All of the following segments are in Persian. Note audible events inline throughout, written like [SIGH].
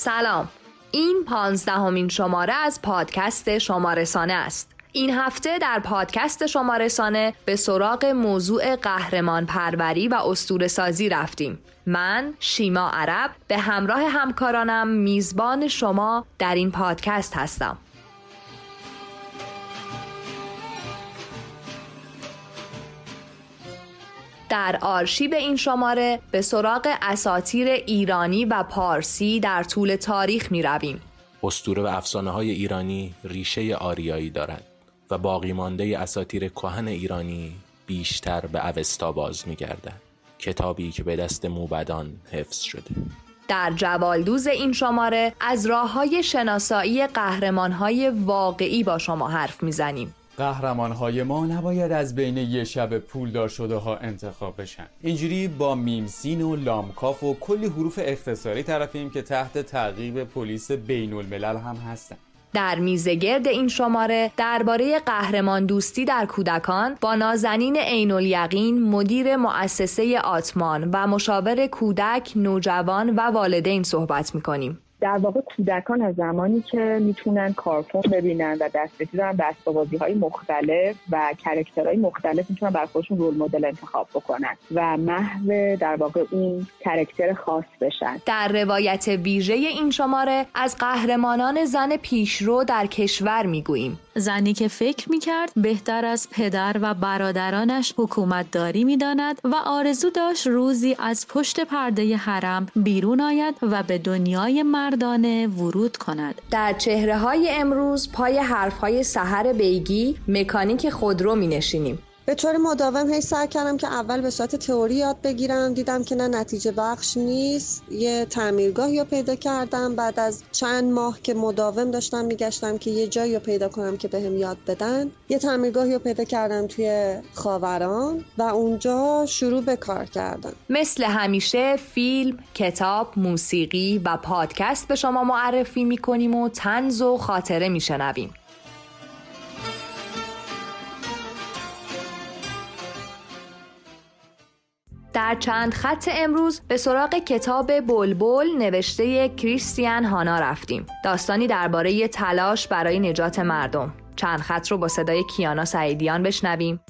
سلام. این پانزدهمین شماره از پادکست شمارسانه است. این هفته در پادکست شمارسانه به سراغ موضوع قهرمان پروری و استور سازی رفتیم. من شیما عرب به همراه همکارانم میزبان شما در این پادکست هستم. در آرشیو این شماره به سراغ اساتیر ایرانی و پارسی در طول تاریخ می رویم. استوره و افسانه های ایرانی ریشه آریایی دارد و باقی مانده اساتیر کهن ایرانی بیشتر به اوستا باز می گردد. کتابی که به دست موبدان حفظ شده. در جوالدوز این شماره از راه های شناسایی قهرمان های واقعی با شما حرف می‌زنیم. قهرمان های ما نباید از بین یه شب پولدار شده ها انتخاب بشن اینجوری با میمسین و لامکاف و کلی حروف اختصاری طرفیم که تحت تعقیب پلیس بین الملل هم هستن در میزگرد این شماره درباره قهرمان دوستی در کودکان با نازنین عین الیقین مدیر مؤسسه آتمان و مشاور کودک، نوجوان و والدین صحبت می‌کنیم. در واقع کودکان از زمانی که می‌تونن کارتون ببینن و دسترسی دارن به اسباب‌بازی های مختلف و character های مختلف می‌تونن برا خودشون role model انتخاب بکنن و محو در واقع اون character خاص بشن. در روایت ویژه این شماره از قهرمانان زن پیشرو در کشور می‌گوییم. زنی که فکر می‌کرد بهتر از پدر و برادرانش حکومت داری می‌داند و آرزو داشت روزی از پشت پرده حرم بیرون آید و به دنیای مردانه ورود کند. در چهره های امروز پای حرف های سهر بیگی مکانیک خودرو می نشینیم به طور مداوم هی سعی کردم که اول به صورت تئوری یاد بگیرم. دیدم که نه نتیجه بخش نیست. یه تعمیرگاهی رو پیدا کردم. بعد از چند ماه که مداوم داشتم میگشتم که یه جایی رو پیدا کنم که بهم یاد بدن. یه تعمیرگاهی رو پیدا کردم توی خاوران و اونجا شروع به کار کردم. مثل همیشه فیلم، کتاب، موسیقی و پادکست به شما معرفی می‌کنیم و تنز و خاطره میشنویم. در چند خط امروز به سراغ کتاب بلبل نوشته کریستیان هانا رفتیم. داستانی درباره تلاش برای نجات مردم. چند خط رو با صدای کیانا سعیدیان بشنویم.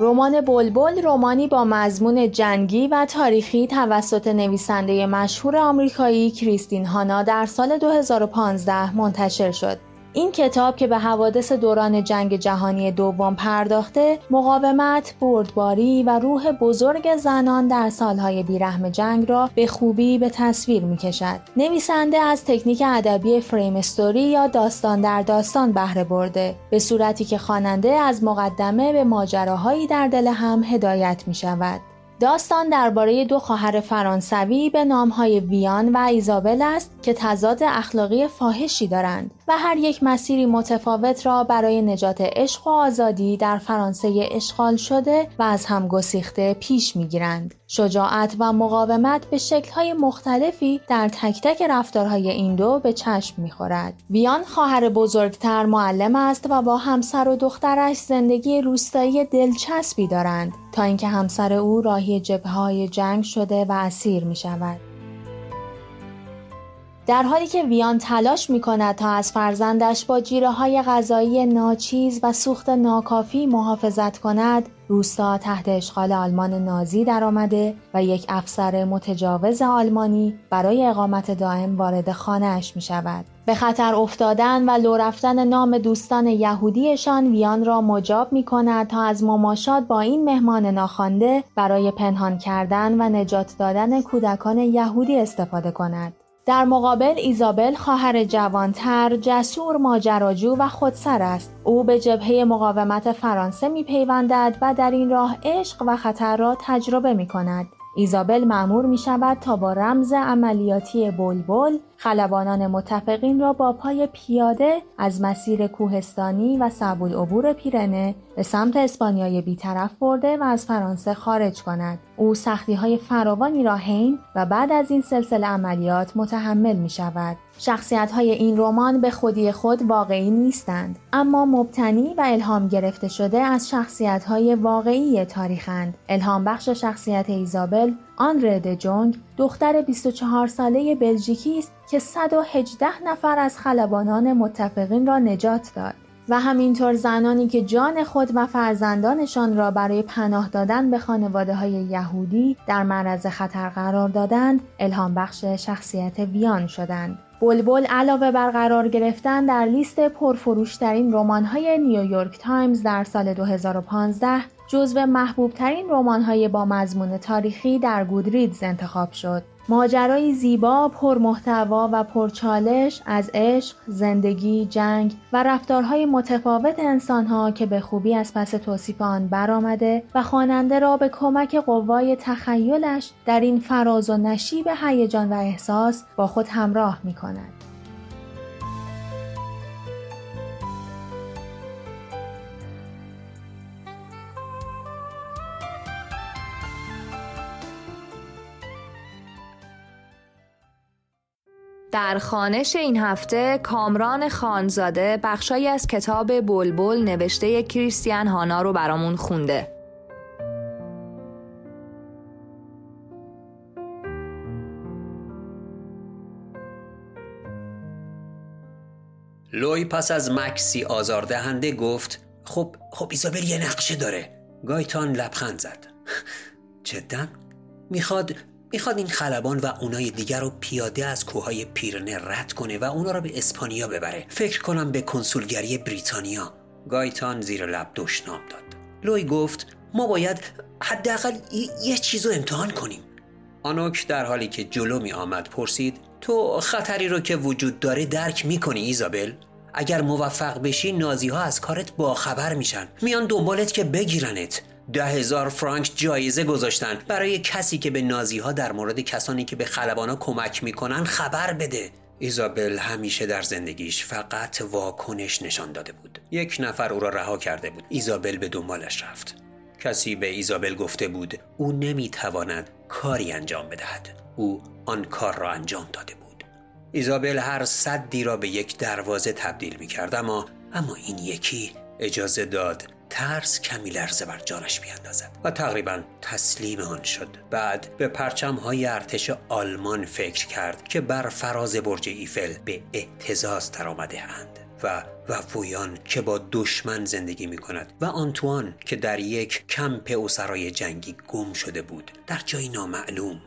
رمان بلبل رومانی با مضمون جنگی و تاریخی توسط نویسنده مشهور آمریکایی کریستین هانا در سال 2015 منتشر شد. این کتاب که به حوادث دوران جنگ جهانی دوم پرداخته مقاومت، بردباری و روح بزرگ زنان در سالهای بیرحم جنگ را به خوبی به تصویر می کشد. نویسنده از تکنیک ادبی فریم استوری یا داستان در داستان بهره برده به صورتی که خواننده از مقدمه به ماجراهایی در دل هم هدایت می شود. داستان درباره دو خواهر فرانسوی به نامهای ویان و ایزابل است که تضاد اخلاقی فاحشی دارند و هر یک مسیری متفاوت را برای نجات عشق و آزادی در فرانسه اشغال شده و از هم گسیخته پیش می‌گیرند. شجاعت و مقاومت به شکلهای مختلفی در تک تک رفتارهای این دو به چشم می‌خورد. ویان خواهر بزرگتر معلم است و با همسر و دخترش زندگی روستایی دلچسبی دارند تا اینکه همسر او راهی جبه های جنگ شده و اسیر می شود. در حالی که ویان تلاش می کند تا از فرزندش با جیره های غذایی ناچیز و سوخت ناکافی محافظت کند، روستا تحت اشغال آلمان نازی درآمده و یک افسر متجاوز آلمانی برای اقامت دائم وارد خانهاش می شود. به خطر افتادن و لو رفتن نام دوستان یهودیشان ویان را مجاب می کند تا از مماشات با این مهمان ناخوانده برای پنهان کردن و نجات دادن کودکان یهودی استفاده کند. در مقابل ایزابل خواهر جوانتر جسور ماجراجو و خودسر است او به جبهه مقاومت فرانسه می پیوندد و در این راه عشق و خطر را تجربه می کند ایزابل معمور می شود تا با رمز عملیاتی بلبل خلبانان متفقین را با پای پیاده از مسیر کوهستانی و صعب عبور پیرنه به سمت اسپانیای بیطرف برده و از فرانسه خارج کند. او سختی های فراوانی را حین و بعد از این سلسله عملیات متحمل می شود شخصیت های این رمان به خودی خود واقعی نیستند اما مبتنی و الهام گرفته شده از شخصیت های واقعی تاریخند الهام بخش شخصیت ایزابل آنره د جونگ دختر 24 ساله بلژیکی است که 118 نفر از خلبانان متفقین را نجات داد و همینطور زنانی که جان خود و فرزندانشان را برای پناه دادن به خانواده های یهودی در معرض خطر قرار دادند الهام بخش شخصیت ویان شدند. بلبل علاوه بر قرار گرفتن در لیست پرفروشترین رمان‌های نیویورک تایمز در سال 2015 جزو محبوب ترین رمان های با مضمون تاریخی در Goodreads انتخاب شد. ماجرایی زیبا، پرمحتوا و پرچالش از عشق، زندگی، جنگ و رفتارهای متفاوت انسانها که به خوبی از پس توصیف آن برآمده و خواننده را به کمک قوای تخیلش در این فراز و نشیب هیجان و احساس با خود همراه می کند. در خانش این هفته کامران خانزاده بخشایی از کتاب بلبل نوشته کریستیان هانا رو برامون خونده. لوی پس از مکسی آزاردهنده گفت خب خب ایزابل یه نقشه داره. گایتان لبخند زد. [LAUGHS] جدا می‌خواد می‌خواد این خلبان و اونای دیگر رو پیاده از کوههای پیرنه رد کنه و اونا رو به اسپانیا ببره. فکر کنم به کنسولگری بریتانیا. گایتان زیر لب دشنام داد. لوی گفت ما باید حداقل یه چیز رو امتحان کنیم. آنوک در حالی که جلو می آمد پرسید تو خطری رو که وجود داره درک می‌کنی ایزابل؟ اگر موفق بشی نازی ها از کارت باخبر میشن. میان دنبالت که بگیرنت. ده هزار فرانک جایزه گذاشتن. برای کسی که به نازی ها در مورد کسانی که به خلبانا کمک می‌کنن خبر بده. ایزابل همیشه در زندگیش فقط واکنش نشان داده بود. یک نفر او را رها کرده بود. ایزابل به دنبالش رفت. کسی به ایزابل گفته بود او نمی‌تواند کاری انجام بدهد. او آن کار را انجام داده بود. ایزابل هر صدی را به یک دروازه تبدیل می کرد اما اما این یکی اجازه داد ترس کمی لرزه بر جانش بیاندازد و تقریبا تسلیم آن شد. بعد به پرچم های ارتش آلمان فکر کرد که بر فراز برج ایفل به اهتزاز درآمده اند و ویان که با دشمن زندگی می کند و آنتوان که در یک کمپ اسرای جنگی گم شده بود در جایی نامعلوم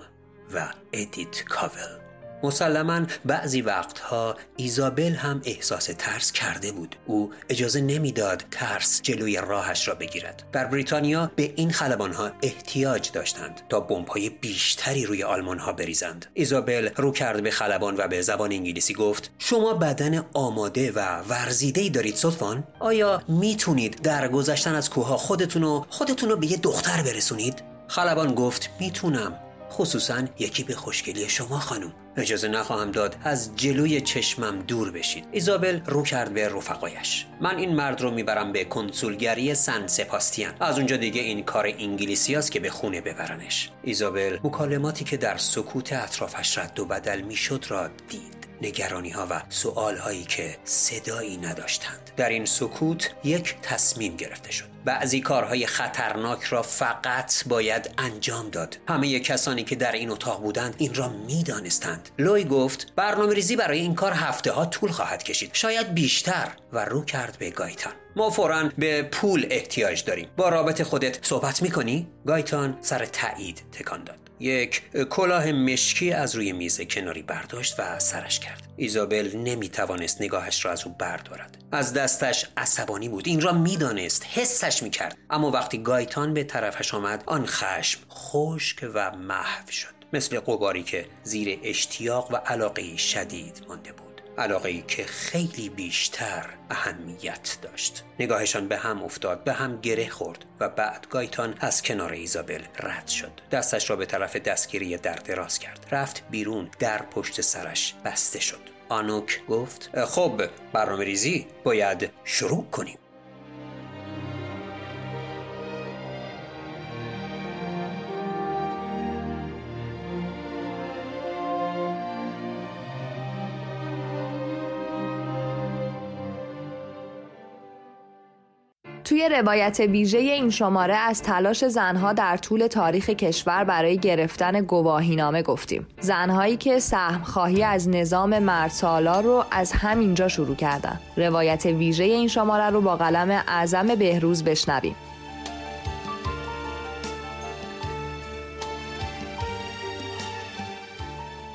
و ادیت کاول. مسلما بعضی وقتها ایزابل هم احساس ترس کرده بود. او اجازه نمی‌داد ترس جلوی راهش را بگیرد. در بریتانیا به این ها احتیاج داشتند تا بمب‌های بیشتری روی ها بریزند. ایزابل رو کرد به خلبان و به زبان انگلیسی گفت شما بدن آماده و ورزیده ای دارید صدفان آیا می‌تونید در گذشتن از کوه خودتون خودتون رو به یه دختر برسونید؟ خلبان گفت می‌تونم. خصوصا یکی به خوشگلی شما خانم. اجازه نخواهم داد از جلوی چشمم دور بشید. ایزابل رو کرد به رفقایش. من این مرد رو می‌برم به کنسولگری سن سپاستیان. از اونجا دیگه این کار انگلیسی است که به خونه ببرنش. ایزابل مکالماتی که در سکوت اطرافش رد و بدل می‌شد را دید. نگرانی ها و سوال هایی که صدایی نداشتند. در این سکوت یک تصمیم گرفته شد. بعضی کارهای خطرناک را فقط باید انجام داد. همه کسانی که در این اتاق بودند این را می‌دانستند. لوی گفت برنامه ریزی برای این کار هفته ها طول خواهد کشید. شاید بیشتر. و رو کرد به گایتان. ما فورا به پول احتیاج داریم. با رابط خودت صحبت می‌کنی؟ گایتان سر تایید تکان داد. یک کلاه مشکی از روی میز کناری برداشت و سرش کرد. ایزابل نمی توانست نگاهش را از او بردارد. از دستش عصبانی بود. این را می‌دانست. حسش می کرد اما وقتی گایتان به طرفش آمد آن خشم خشک و محو شد. مثل قباری که زیر اشتیاق و علاقه شدید مانده بود. علاقه ای که خیلی بیشتر اهمیت داشت. نگاهشان به هم افتاد به هم گره خورد و بعد گایتان از کنار ایزابل رد شد. دستش را به طرف دستگیری در دراز کرد. رفت بیرون در پشت سرش بسته شد. آنوک گفت خب برنامه ریزی باید شروع کنیم. توی روایت ویژه این شماره از تلاش زنها در طول تاریخ کشور برای گرفتن گواهینامه گفتیم. زنهایی که سهم خواهی از نظام مرسالا رو از همینجا شروع کردن. روایت ویژه این شماره رو با قلم اعظم بهروز بشنویم.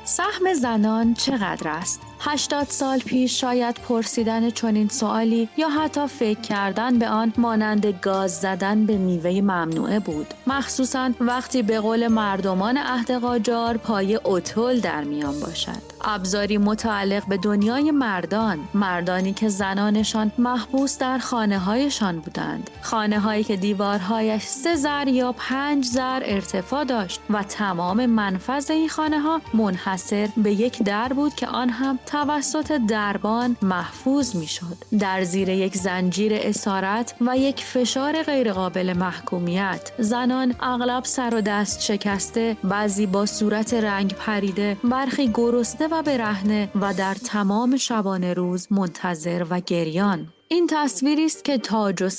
سهم زنان چقدر است؟ هشتاد سال پیش شاید پرسیدن چنین سوالی یا حتی فکر کردن به آن مانند گاز زدن به میوه ممنوعه بود. مخصوصا وقتی به قول مردمان عهد قاجار پای اتول در میان باشد. ابزاری متعلق به دنیای مردان مردانی که زنانشان محبوس در خانه هایشان بودند. خانه هایی که دیوارهایش سه زر یا پنج زر ارتفاع داشت و تمام منفذ این خانه ها منحصر به یک در بود که آن هم توسط دربان محفوظ می شد. در زیر یک زنجیر اسارت و یک فشار غیرقابل محکومیت زنان اغلب سر و دست شکسته بعضی با صورت رنگ پریده برخی گرسنه و برهنه و در تمام شبانه روز منتظر و گریان این تصویری است که تاج و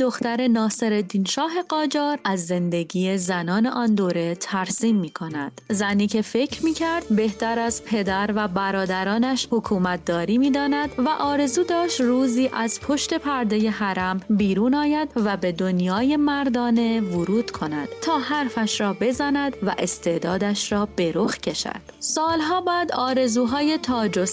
دختر ناصر شاه قاجار از زندگی زنان آن دوره ترسیم می کند. زنی که فکر می کرد بهتر از پدر و برادرانش حکومت داری می داند و آرزو داشت روزی از پشت پرده حرم بیرون آید و به دنیای مردانه ورود کند تا حرفش را بزند و استعدادش را به رخ کشد. سالها بعد آرزوهای تاج و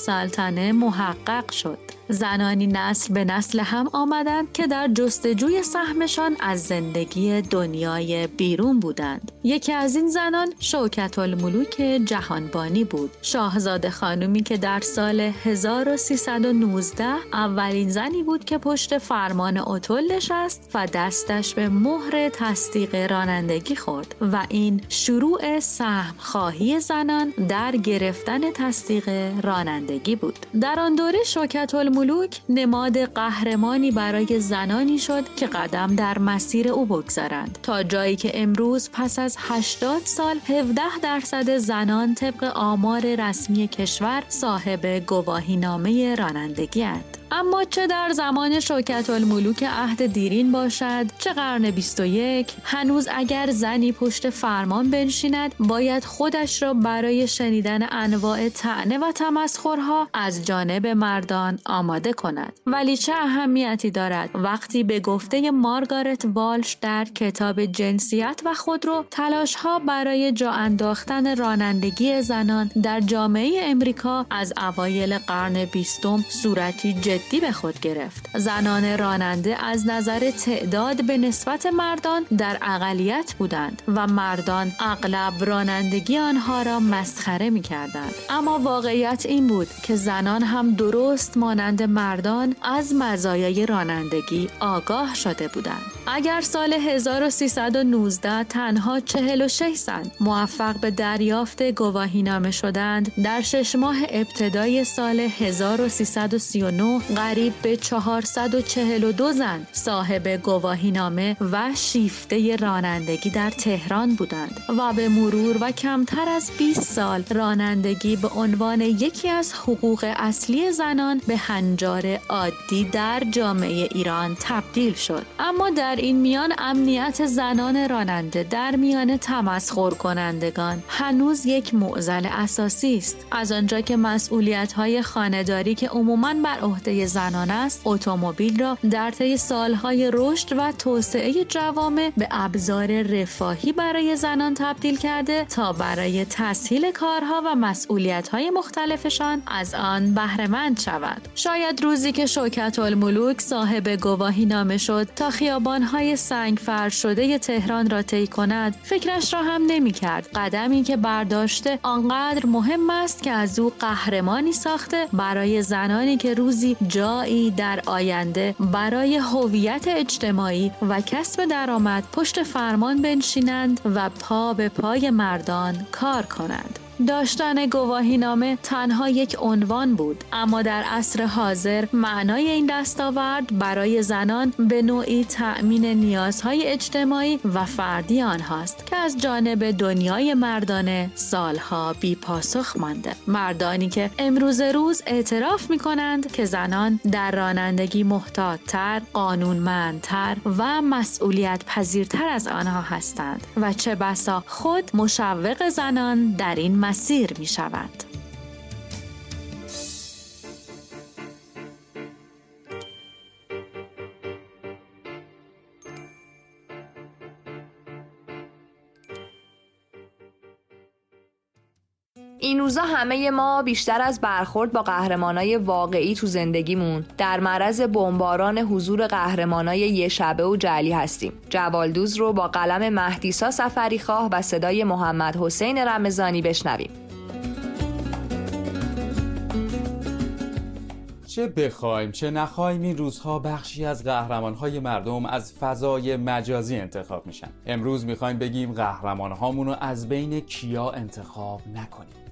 محقق شد. زنانی نسل به نسل هم آمدند که در جستجوی سهمشان از زندگی دنیای بیرون بودند. یکی از این زنان شوکت الملوک جهانبانی بود. شاهزاده خانومی که در سال 1319 اولین زنی بود که پشت فرمان اتول نشست و دستش به مهر تصدیق رانندگی خورد و این شروع سهم خواهی زنان در گرفتن تصدیق رانندگی بود. در آن دوره شوکت ملوک نماد قهرمانی برای زنانی شد که قدم در مسیر او بگذارند تا جایی که امروز پس از 80 سال 17 درصد زنان طبق آمار رسمی کشور صاحب گواهی نامه رانندگی هست. اما چه در زمان شوکت الملوک عهد دیرین باشد چه قرن 21 هنوز اگر زنی پشت فرمان بنشیند باید خودش را برای شنیدن انواع تعنه و تمسخرها از جانب مردان آماده کند. ولی چه اهمیتی دارد؟ وقتی به گفته مارگارت والش در کتاب جنسیت و خودرو تلاش ها برای جا انداختن رانندگی زنان در جامعه امریکا از اوایل قرن بیستم صورتی جدی جدی به خود گرفت زنان راننده از نظر تعداد به نسبت مردان در اقلیت بودند و مردان اغلب رانندگی آنها را مسخره می کردند. اما واقعیت این بود که زنان هم درست مانند مردان از مزایای رانندگی آگاه شده بودند اگر سال 1319 تنها 46 زن موفق به دریافت گواهینامه شدند در شش ماه ابتدای سال 1339 قریب به 442 زن صاحب گواهینامه و شیفته رانندگی در تهران بودند و به مرور و کمتر از 20 سال رانندگی به عنوان یکی از حقوق اصلی زنان به هنجار عادی در جامعه ایران تبدیل شد. اما در این میان امنیت زنان راننده در میان تمسخر کنندگان. هنوز یک معضل اساسی است. از آنجا که مسئولیت های خانهداری که عموما بر عهده زنان است اتومبیل را در طی سالهای رشد و توسعه جوامع به ابزار رفاهی برای زنان تبدیل کرده تا برای تسهیل کارها و مسئولیت‌های مختلفشان از آن بهرهمند شود. شاید روزی که شوکت الملوک صاحب گواهی نامه شد تا خیابانهای سنگ فرش شده تهران را طی کند. فکرش را هم نمی کرد قدمی که برداشته آنقدر مهم است که از او قهرمانی ساخته برای زنانی که روزی جایی در آینده برای هویت اجتماعی و کسب درآمد پشت فرمان بنشینند و پا به پای مردان کار کنند. داشتن گواهی نامه تنها یک عنوان بود اما در عصر حاضر معنای این دستاورد برای زنان به نوعی تأمین نیازهای اجتماعی و فردی آنهاست که از جانب دنیای مردانه سالها بی پاسخ مانده. مردانی که امروز روز اعتراف می کنند که زنان در رانندگی محتاطتر قانونمندتر و مسئولیت پذیرتر از آنها هستند و چه بسا خود مشوق زنان در این مسیر می شود. روزا همه ما بیشتر از برخورد با قهرمانای واقعی تو زندگیمون در معرض بمباران حضور قهرمانای یه شبه و جلی هستیم. جوالدوز رو با قلم مهدیسا سفری خواه و صدای محمد حسین رمضانی بشنویم. چه بخوایم چه نخوایم این روزها بخشی از قهرمانهای مردم از فضای مجازی انتخاب میشن امروز می‌خوایم بگیم قهرمانهامون رو از بین کیا انتخاب نکنیم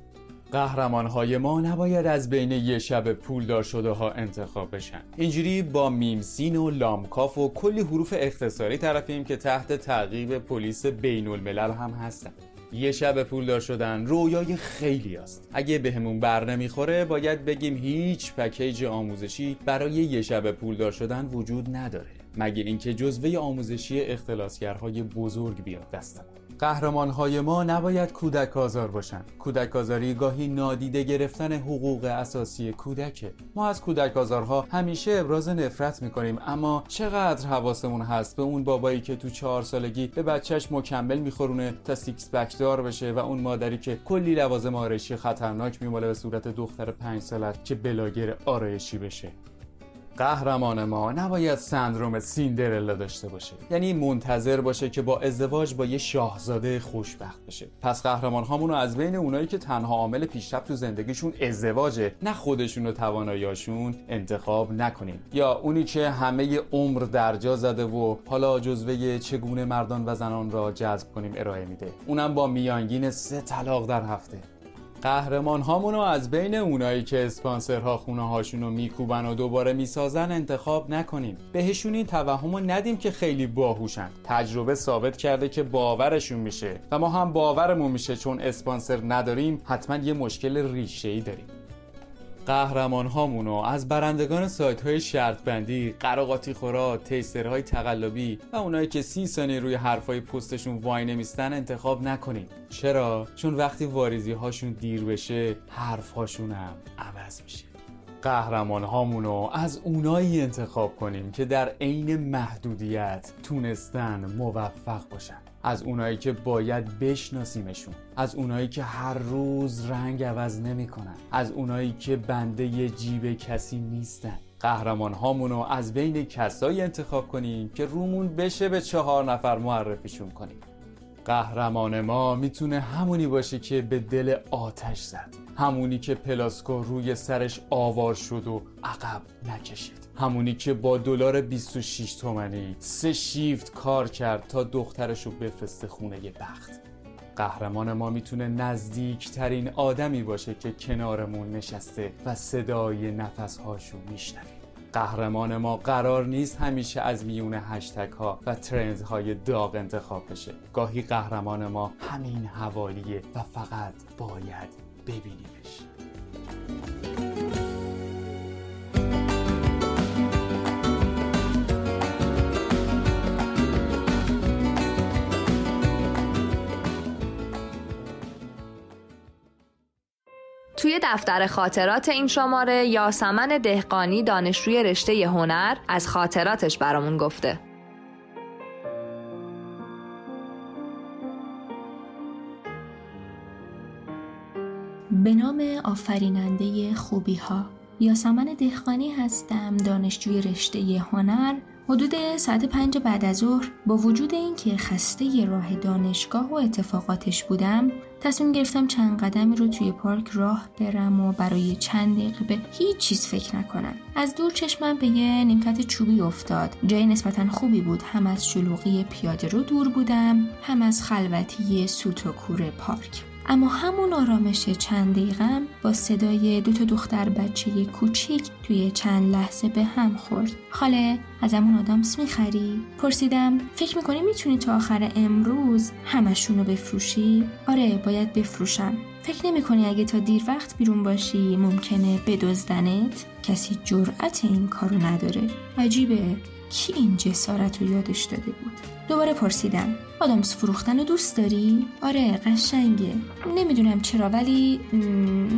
قهرمانهای ما نباید از بین یه شب پولدار شده ها انتخاب بشن. اینجوری با میمسین و لامکاف و کلی حروف اختصاری طرفیم که تحت تعقیب پلیس بین الملل هم هستن. یه شب پولدار شدن رویای خیلی است. اگه بهمون بر نمی‌خوره باید بگیم هیچ پکیج آموزشی برای یه شب پولدار شدن وجود نداره. مگه اینکه جزوه آموزشی اختلاسگرهای بزرگ بیاد دستم قهرمانهای ما نباید کودک آزار باشن کودک آزاری گاهی نادیده گرفتن حقوق اساسی کودکه. ما از کودک آزارها همیشه ابراز نفرت می‌کنیم اما چقدر حواسمون هست به اون بابایی که تو چهار سالگی به بچهش مکمل میخورونه تا six pack دار بشه و اون مادری که کلی لوازم آرایشی خطرناک میماله به صورت دختر پنج ساله‌ش که بلاگر آرایشی بشه. قهرمان ما نباید سندروم سیندرلا داشته باشه. یعنی منتظر باشه که با ازدواج با یه شاهزاده خوشبخت بشه. پس قهرمان هامونو از بین اونایی که تنها عامل پیشرفت تو زندگیشون ازدواجه. نه خودشون و تواناییاشون انتخاب نکنیم. یا اونی که همه عمر درجا زده و حالا جزوه چگونه مردان و زنان را جذب کنیم ارائه میده. اونم با میانگین سه طلاق در هفته. قهرمان هامونو از بین اونایی که اسپانسرها خونه هاشونو میکوبن و دوباره می‌سازن انتخاب نکنیم. بهشون این توهمو ندیم که خیلی باهوشن. تجربه ثابت کرده که باورشون میشه. و ما هم باورمون میشه چون اسپانسر نداریم حتما یه مشکل ریشه ای داریم. قهرمان هامونو از برندگان سایت های شرط بندی، قراقاتی خورا، تیسترهای تقلبی و اونایی که سی ثانیه روی حرفای پستشون وای نمیستن انتخاب نکنید. چرا؟ چون وقتی واریزی هاشون دیر بشه حرف هاشون هم عوض میشه. قهرمان هامونو از اونایی انتخاب کنیم که در عین محدودیت تونستن موفق باشن از اونایی که باید بشناسیمشون از اونایی که هر روز رنگ عوض نمی‌کنن از اونایی که بنده جیب کسی نیستن. قهرمان هامونو از بین کسایی انتخاب کنیم که رومون بشه به چهار نفر معرفیشون کنیم. قهرمان ما می‌تونه همونی باشه که به دل آتش زد همونی که پلاسکو روی سرش آوار شد و عقب نکشید. همونی که با دلار 26 تومنی. سه شیفت کار کرد تا دخترش رو بفرسته خونه بخت. قهرمان ما می‌تونه نزدیکترین آدمی باشه که کنارمون نشسته و صدای نفسهاشو میشنویم قهرمان ما قرار نیست همیشه از میون هشتگ ها و ترند های داغ انتخاب بشه. گاهی قهرمان ما همین حوالیه و فقط باید ببینیمش. توی دفتر خاطرات این شماره یاسمن دهقانی دانشجوی رشته هنر از خاطراتش برامون گفته. به نام آفریننده خوبی ها یاسمن دهقانی هستم. دانشجوی رشته هنر. حدود ساعت پنج بعد از ظهر با وجود اینکه خسته راه دانشگاه و اتفاقاتش بودم تصمیم گرفتم چند قدمی رو توی پارک راه برم و برای چند دقیقه به هیچ چیز فکر نکنم. از دور چشمم به یه نیمکت چوبی افتاد. جای نسبتا خوبی بود. هم از شلوغی پیاده رو دور بودم هم از خلوتی سوت و کور پارک. اما همون آرامش چند دقیقم با صدای دو تا دختر بچه کوچیک توی چند لحظه به هم خورد. خاله از همون آدامس می‌خری؟ پرسیدم. فکر می‌کنی می‌تونی تا آخر امروز همشون رو بفروشی؟ آره باید بفروشم. فکر نمی کنی اگه تا دیر وقت بیرون باشی ممکنه بدزدنت؟ کسی جرأت این کارو نداره. عجیبه. کی این جسارت رو یادش داده بود؟ دوباره پرسیدم. آدامس فروختن رو دوست داری؟ آره قشنگه. نمی‌دونم چرا ولی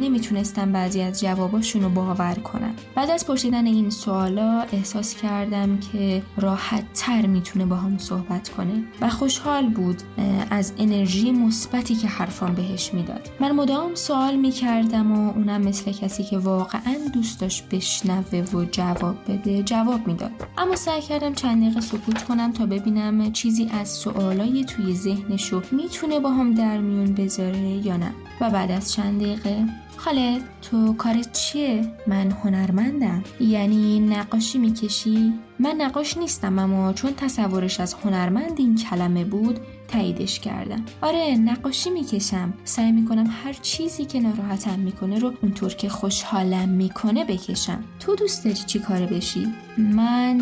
نمی‌تونستم بعضی از جواباشون رو باور کنم. بعد از پرسیدن این سوالا احساس کردم که راحت تر می‌تونه با هم صحبت کنه و خوشحال بود از انرژی مثبتی که حرفان بهش می‌داد. من مدام سوال می‌کردم و اونم مثل کسی که واقعا دوست داشت بشنوه و جواب بده جواب می‌داد. اما سعی کردم چند دقیقه سکوت کنم تا ببینم چیزی از سوالای توی ذهنشو می‌تونه با هم در میون بذاره یا نه و بعد از چند دقیقه خاله تو کارت چیه؟ من هنرمندم یعنی نقاشی می‌کشی؟ من نقاش نیستم اما چون تصورش از هنرمند این کلمه بود تاییدش کردم آره نقاشی می‌کشم سعی می‌کنم هر چیزی که ناراحتم می‌کنه رو اونطور که خوشحالم می‌کنه بکشم تو دوست داری چی کاره بشی؟ من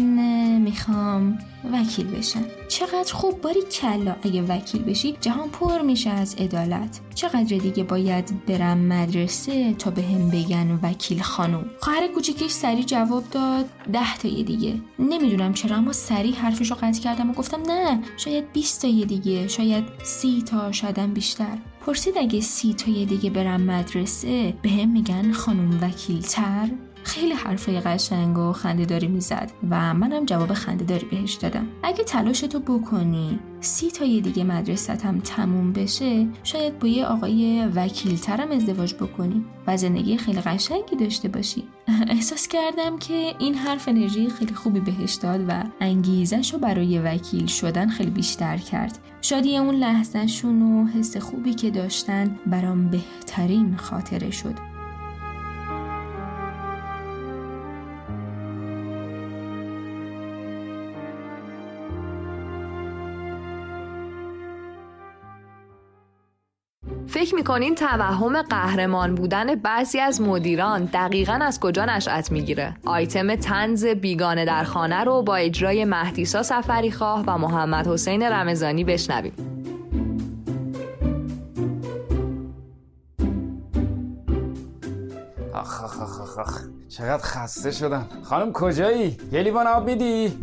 می‌خوام وکیل بشم. چقدر خوب باری کلا. اگه وکیل بشی جهان پر میشه از عدالت. چقدر دیگه باید برم مدرسه تا به هم بگن وکیل خانم خواهر کوچیکش سری جواب داد. ده تای دیگه. نمی‌دونم چرا اما سری حرفش رو قطع کردم و گفتم نه شاید 20 تای دیگه. شاید سی تا شایدم بیشتر. پرسید اگه سی تای دیگه برم مدرسه به هم میگن خانم وکیل تر خیلی حرفای قشنگ و خندهداری می‌زد و منم جواب خندهداری بهش دادم. اگه تلاشتو بکنی سی تای دیگه مدرستم تموم بشه شاید با یه آقای وکیلترم ازدواج بکنی و زندگی خیلی قشنگی داشته باشی. [LAUGHS] احساس کردم که این حرف انرژی خیلی خوبی بهش داد و انگیزش رو برای وکیل شدن خیلی بیشتر کرد. شادی اون لحظهشون و حس خوبی که داشتن برام بهترین خاطره شد. فکر می‌کنین توهم قهرمان بودن بعضی از مدیران دقیقا از کجا نشأت می‌گیره؟ آیتم تنز بیگانه در خانه رو با اجرای مهدیسا سفری خواه و محمد حسین رمزانی بشنویم آخ آخ آخ آخ. چقدر خسته شدم. خانم کجایی؟ یه لیوان آب میدی؟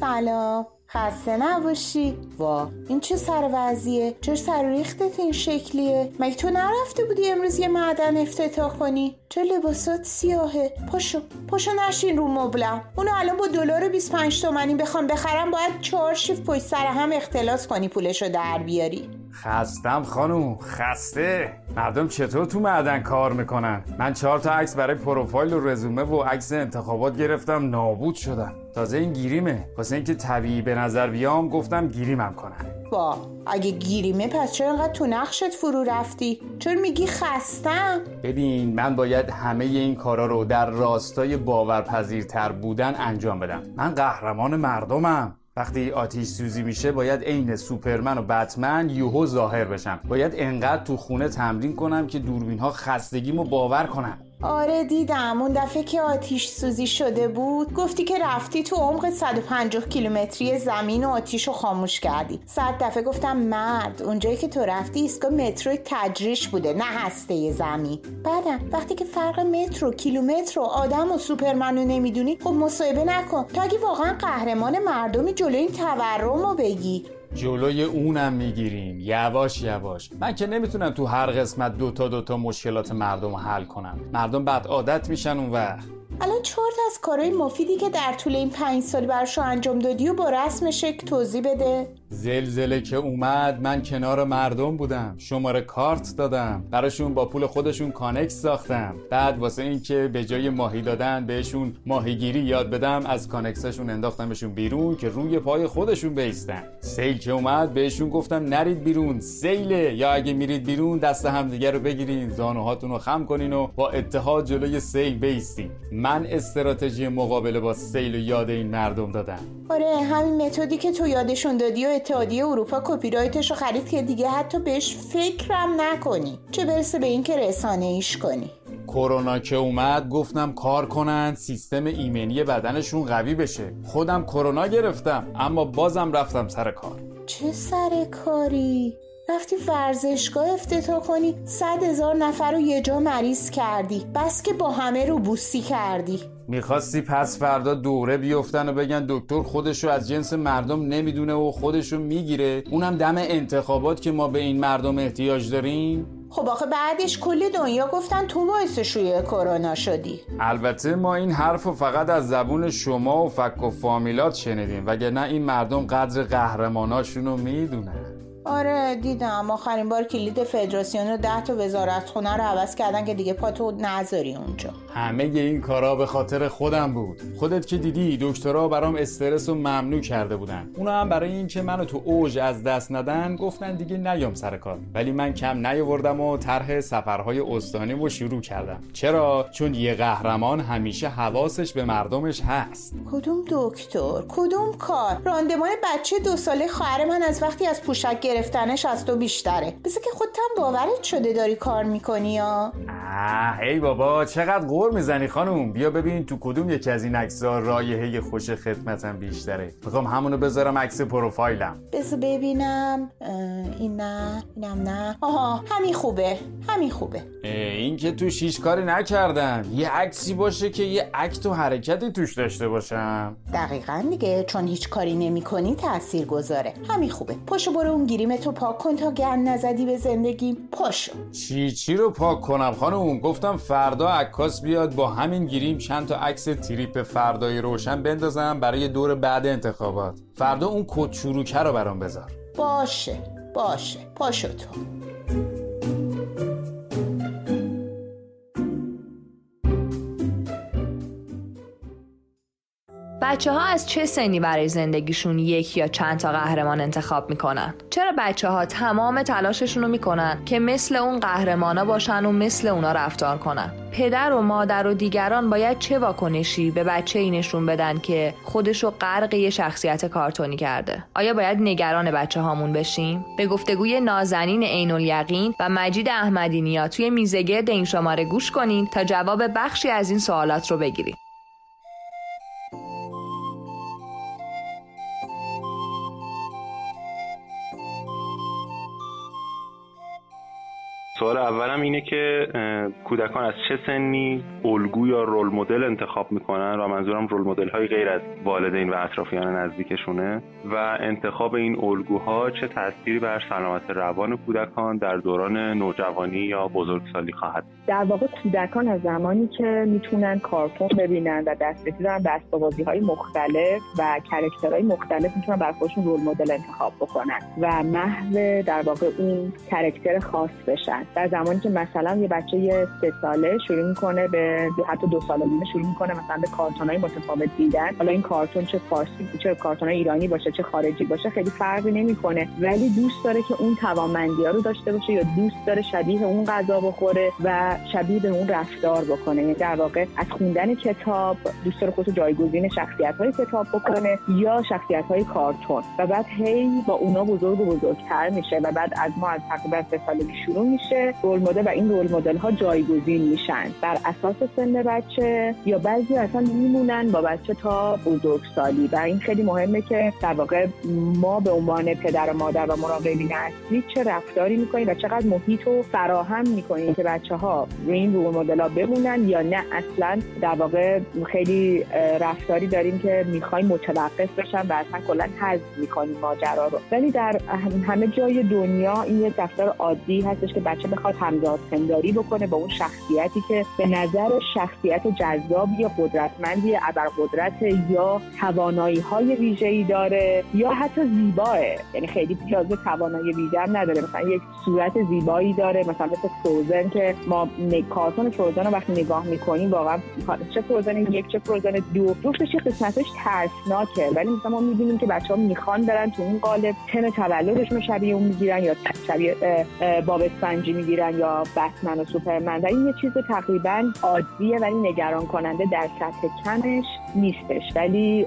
سلام. خسته نباشی. وا این چه سر وضعیه چه سر ریختت این شکلیه؟ مگه تو نرفته بودی امروز یه معدن افتتاح کنی؟ چه لباسات سیاهه؟ پاشو پاشو نشین رو مبلم. اونو الان با دلار 25 تومنی بخوام بخرم باید چهار شیف پشت سر هم اختلاس کنی پولشو در بیاری. خستم خانوم خسته. مردم چطور تو معدن کار می‌کنن؟ من چهار تا عکس برای پروفایل و رزومه و عکس انتخابات گرفتم نابود شدم. تازه این گیریمه. واسه اینکه طبیعی به نظر بیام گفتم گیریمم کنن. با اگه گیریمه پس چرا انقدر تو نقشت فرو رفتی؟ چرا میگی خستم؟ ببین من باید همه این کارا رو در راستای باورپذیرتر بودن انجام بدم. من قهرمان مردمم. وقتی آتیش سوزی میشه باید عین سوپرمن و بتمن یوهو ظاهر بشم باید انقدر تو خونه تمرین کنم که دوربین ها خستگیمو باور کنم آره دیدم. اون دفعه که آتیش سوزی شده بود گفتی که رفتی تو عمق 150 کیلومتری زمین و آتیش رو خاموش کردی. صد دفعه گفتم مرد اونجایی که تو رفتی ایستگاه مترو تجریش بوده نه هسته زمین. بعدم وقتی که فرق متر و کیلومتر و آدم و سوپرمن رو نمی‌دونی خب مصاحبه نکن. تا اگه واقعا قهرمان مردمی جلوی این تورم رو بگی. جلوی اونم می‌گیریم. یواش یواش. من که نمی‌تونم تو هر قسمت دوتا دوتا مشکلات مردم رو حل کنم. مردم بعد عادت میشن اون وقت. الان چهار تا از کارهای مفیدی که در طول این پنج سال برشو انجام دادی و با رسم شکل توضیح بده. زلزله که اومد من کنار مردم بودم. شماره کارت دادم. براشون با پول خودشون کانکس ساختم. بعد واسه اینکه به جای ماهی دادن بهشون ماهیگیری یاد بدم از کانکسشون انداختمشون بیرون که روی پای خودشون بیستن. سیل که اومد بهشون گفتم نرید بیرون سیله. یا اگه میرید بیرون دست همدیگه رو بگیرین. زانوهاتون رو خم کنین و با اتحاد جلوی سیل بیستین. من استراتژی مقابله با سیل و یاد این مردم دادم. آره همین متدی که تو یادشون دادی و اتحادیه اروپا کپی رایتش رو خرید که دیگه حتی بهش فکرم نکنی. چه برسه به اینکه رسانه ایش کنی. کرونا که اومد گفتم کار کنن سیستم ایمنی بدنشون قوی بشه. خودم کرونا گرفتم اما بازم رفتم سر کار. چه سر کاری؟ رفتی ورزشگاه افتتاح کنی صد هزار نفر رو یه جا مریض کردی. بس که با همه رو بوسی کردی. می‌خواستی پس فردا دوره بیفتن و بگن دکتر خودشو از جنس مردم نمی‌دونه و خودشو می‌گیره. اونم دم انتخابات که ما به این مردم احتیاج داریم. خب آخه بعدش کل دنیا گفتن تو باعث شویه کرونا شدی. البته ما این حرف فقط از زبون شما و فک و فامیلات شنیدیم وگرنه این مردم قدر قهرماناشون رو می‌دونن. آره دیدم. آخرین بار کلید فدراسیون رو ده تا وزارت خونه رو عوض کردن که دیگه پاتو نذاری اونجا. همه این کارا به خاطر خودم بود. خودت که دیدی دکترها برام استرس و ممنوع کرده بودن. اونا هم برای اینکه منو تو اوج از دست ندن گفتن دیگه نیام سر کار. ولی من کم نیاوردم و طرح سفرهای استانی رو شروع کردم. چرا؟ چون یه قهرمان همیشه حواسش به مردمش هست. کدوم دکتر؟ کدوم کار؟ راندمان بچه دو ساله خواهر من از وقتی از پوشک گرفتنش از تو بیشتره. بسه که خودت هم باورت شده داری کار می‌کنی یا؟ ای بابا چقدر غور می‌زنی خانم بیا ببین تو کدوم یکی از این عکس‌ها رایحه خوش خدمتم بیشتره. می‌خوام همونو بذارم عکس پروفایلم. بذار ببینم. این نه اینم نه. آها همین خوبه. همین خوبه. این که تو شیش کاری نکردم. یه عکسی باشه که یه عکت و حرکتی توش داشته باشم. دقیقا دیگه چون هیچ کاری نمی کنی تأثیر گذاره. همین خوبه. پاشو برو اون گیریم تو پاک کن تا گن نزدی به زندگی پاشو. چی چی رو پاک کنم خانم گفتم فردا عکاس بیاد با همین گیریم چند تا عکس تریپ فردای روشن بندازم برای دور بعد انتخابات. فردا اون کد شروکه رو برام بذار. باشه باشه. پاشو تو. بچه ها از چه سنی برای زندگیشون یک یا چند تا قهرمان انتخاب می‌کنن؟ چرا بچه ها تمام تلاششون رو می‌کنن که مثل اون قهرمانا باشن و مثل اونا رفتار کنن؟ پدر و مادر و دیگران باید چه واکنشی به بچه ای نشون بدن که خودشو غرق یه شخصیت کارتونی کرده؟ آیا باید نگران بچه هامون بشیم؟ به گفتگوی نازنین عین الیقین و مجید احمدی نیا توی میزگرد این شماره گوش کنین تا جواب بخشی از این سوالات رو بگیرید. سوال اولم اینه که کودکان از چه سنی الگو یا رول مدل انتخاب می‌کنن؟ و منظورم رول مدل های غیر از والدین و اطرافیان نزدیکشونه. و انتخاب این الگوها چه تأثیری بر سلامت روان کودکان در دوران نوجوانی یا بزرگسالی خواهد در واقع کودکان از زمانی که می‌تونن کارتون ببینن و دسترسی دارن به اسباب‌بازی های مختلف و character های مختلف می‌تونن برا خودشون role model انتخاب بکنن. و محو در واقع اون character خاص بشن. در زمانی که مثلا یه بچه سه ساله شروع می‌کنه به حتی دو سال نیمه شروع می‌کنه مثلا به کارتون های متفاوت دیدن. حالا این کارتون چه فارسی چه کارتون ایرانی باشه چه خارجی باشه خیلی فرقی نمی‌کنه. ولی دوست داره که اون توانمندی ها رو داشته باشه یا دوست داره شبیه اون غذا بخوره و شبیه به اون رفتار بکنه. یعنی در واقع از خوندن کتاب دوست داره خودش جایگزین شخصیت های کتاب بکنه یا شخصیت های کارتون. و بعد هی با اونا بزرگ و بزرگتر میشه و بعد از ما از تقریبا سه سالگی شروع میشه. رول مدل و این رول مدل ها جایگزین میشن. بر اساس سن بچه یا بعضی اصلا میمونن با بچه تا بزرگسالی. و این خیلی مهمه که در واقع ما به عنوان پدر و مادر و مراقبین اصلی چه رفتاری می‌کنیم و چقدر محیط رو فراهم می‌کنیم که بچه ها روی این رول مدل ها بمونن یا نه. اصلا در واقع خیلی رفتاری داریم که می‌خوایم متوقف بشن و اصلا کلا حذف می‌کنیم ماجرا رو. ولی در همه جای دنیا این یه رفتار عادی هستش که بچه بخواد همزاد پنداری بکنه با اون شخصیتی که به نظر شخصیت جذابی یا قدرتمندی ابرقدرت یا توانایی های ویژه‌ای داره یا حتی زیباه. یعنی خیلی پیازه توانایی ویژه نداره. مثلا یک صورت زیبایی داره. مثلا مثل فروزن که ما کارتون فروزن رو وقتی نگاه می‌کنیم واقعا چه فروزن یک چه فروزن دو. جفتش قسمتش ترسناکه. ولی مثلا ما می‌بینیم که بچه ها می‌خوان برن تو اون قالب. تم تولدشون شبیه اون می‌گیرن یا شبیه باب اسفنجی می‌گیرن یا بتمن و سوپرمن. و این یه چیز تقریبا عادیه ولی نگران کننده در سطح کمش نیستش. ولی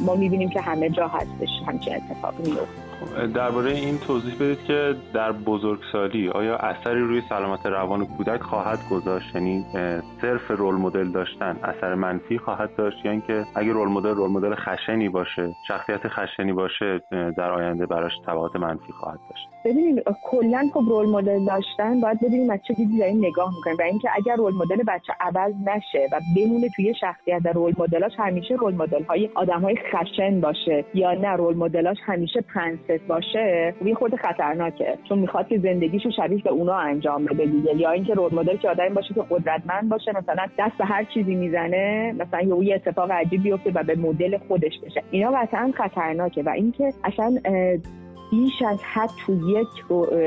ما می‌بینیم که همه جا هستش همچین اتفاق میفته درباره این توضیح بدید که در بزرگسالی آیا اثری روی سلامت روان کودک خواهد گذاشت؟ یعنی صرف role model داشتن اثر منفی خواهد داشت؟ یا یعنی اینکه اگه role model role model خشنی باشه شخصیت خشنی باشه در آینده براش تبعات منفی خواهد داشت؟ ببینید کلا خب role model داشتن باید ببینیم از چه دیدی داریم نگاه می‌کنیم. و اینکه اگر role model بچه عوض نشه و بمونه توی شخصیت و role model اش همیشه role model های آدم های خشن باشه. یا نه role model اش همیشه پرنسس باشه یه خود خطرناکه. چون می‌خواد که زندگیشو شبیه به اونا انجام بده دیگه. یا اینکه role model که آدمی باشه که قدرتمند باشه مثلا دست به هر چیزی می‌زنه مثلا یه اتفاق عجیب بیفته و به مدل خودش بشه. اینا قطعا خطرناکه و اینکه اصلا بیش از حد تو یک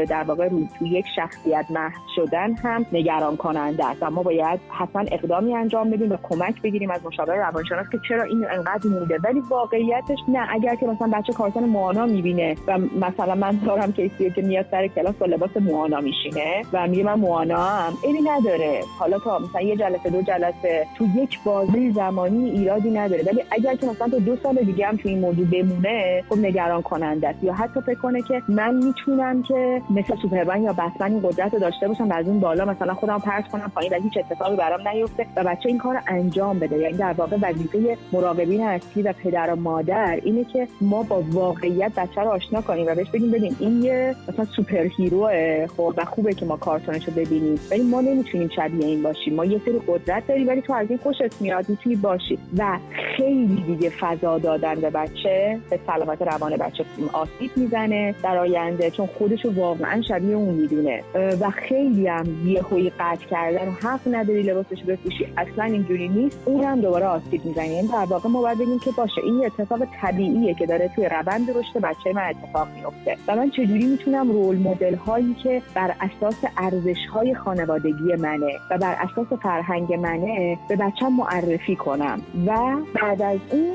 در واقع تو یک شخصیت محو شدن هم نگران کننده است. ما باید حتما اقدامی انجام بدیم و کمک بگیریم از مشاور روانشناس که چرا این انقدر مونده. ولی واقعیتش نه. اگر که مثلا بچه کارتون موانا می‌بینه و مثلا من دارم کیسی که میاد سر کلاس با لباس موانا میشینه و میگه من موانا هم اینی نداره. حالا تا مثلا یه جلسه دو جلسه تو یک بازی زمانی ایرادی نداره. ولی اگر که مثلا تو دو سال دیگه هم تو این موضوع بمونه خب نگران کننده است. یا حتی کنه که من می‌تونم که مثل سوپرمن یا بتمن این قدرت رو داشته باشم و از اون بالا مثلا خودم پرت کنم پایین و هیچ اتفاقی برام نیفته و بچه این کار رو انجام بده. یعنی در واقع وظیفه مراقبین اصلی و پدر و مادر اینه که ما با واقعیت بچه رو آشنا کنیم و بهش بگیم ببین این یه مثلا super hero خب و خوبه که ما کارتونش رو ببینیم. ولی ما نمی‌تونیم شبیه این باشیم. ما یه سری قدرت داریم ولی تو از این خوشت میاد می‌تونی باشی. و خیلی دیگه فضا دادن به بچه به سلامت روان بچه. آسیب می‌زنه در آینده چون خودش رو واقعا شبیه اون می‌دونه. و خیلی هم یهویی قطع کردن حق نداری لباسش بپوشی. اصلا اینجوری نیست. اون هم دوباره آسیب می‌زنه. یعنی در واقع ما باید بگیم که باشه این اتفاق طبیعیه که داره توی روند رشد بچه من اتفاق میفته و من چجوری می‌تونم role model هایی که بر اساس ارزش های خانوادگی منه و بر اساس فرهنگ منه به بچه معرفی کنم؟ و بعد از اون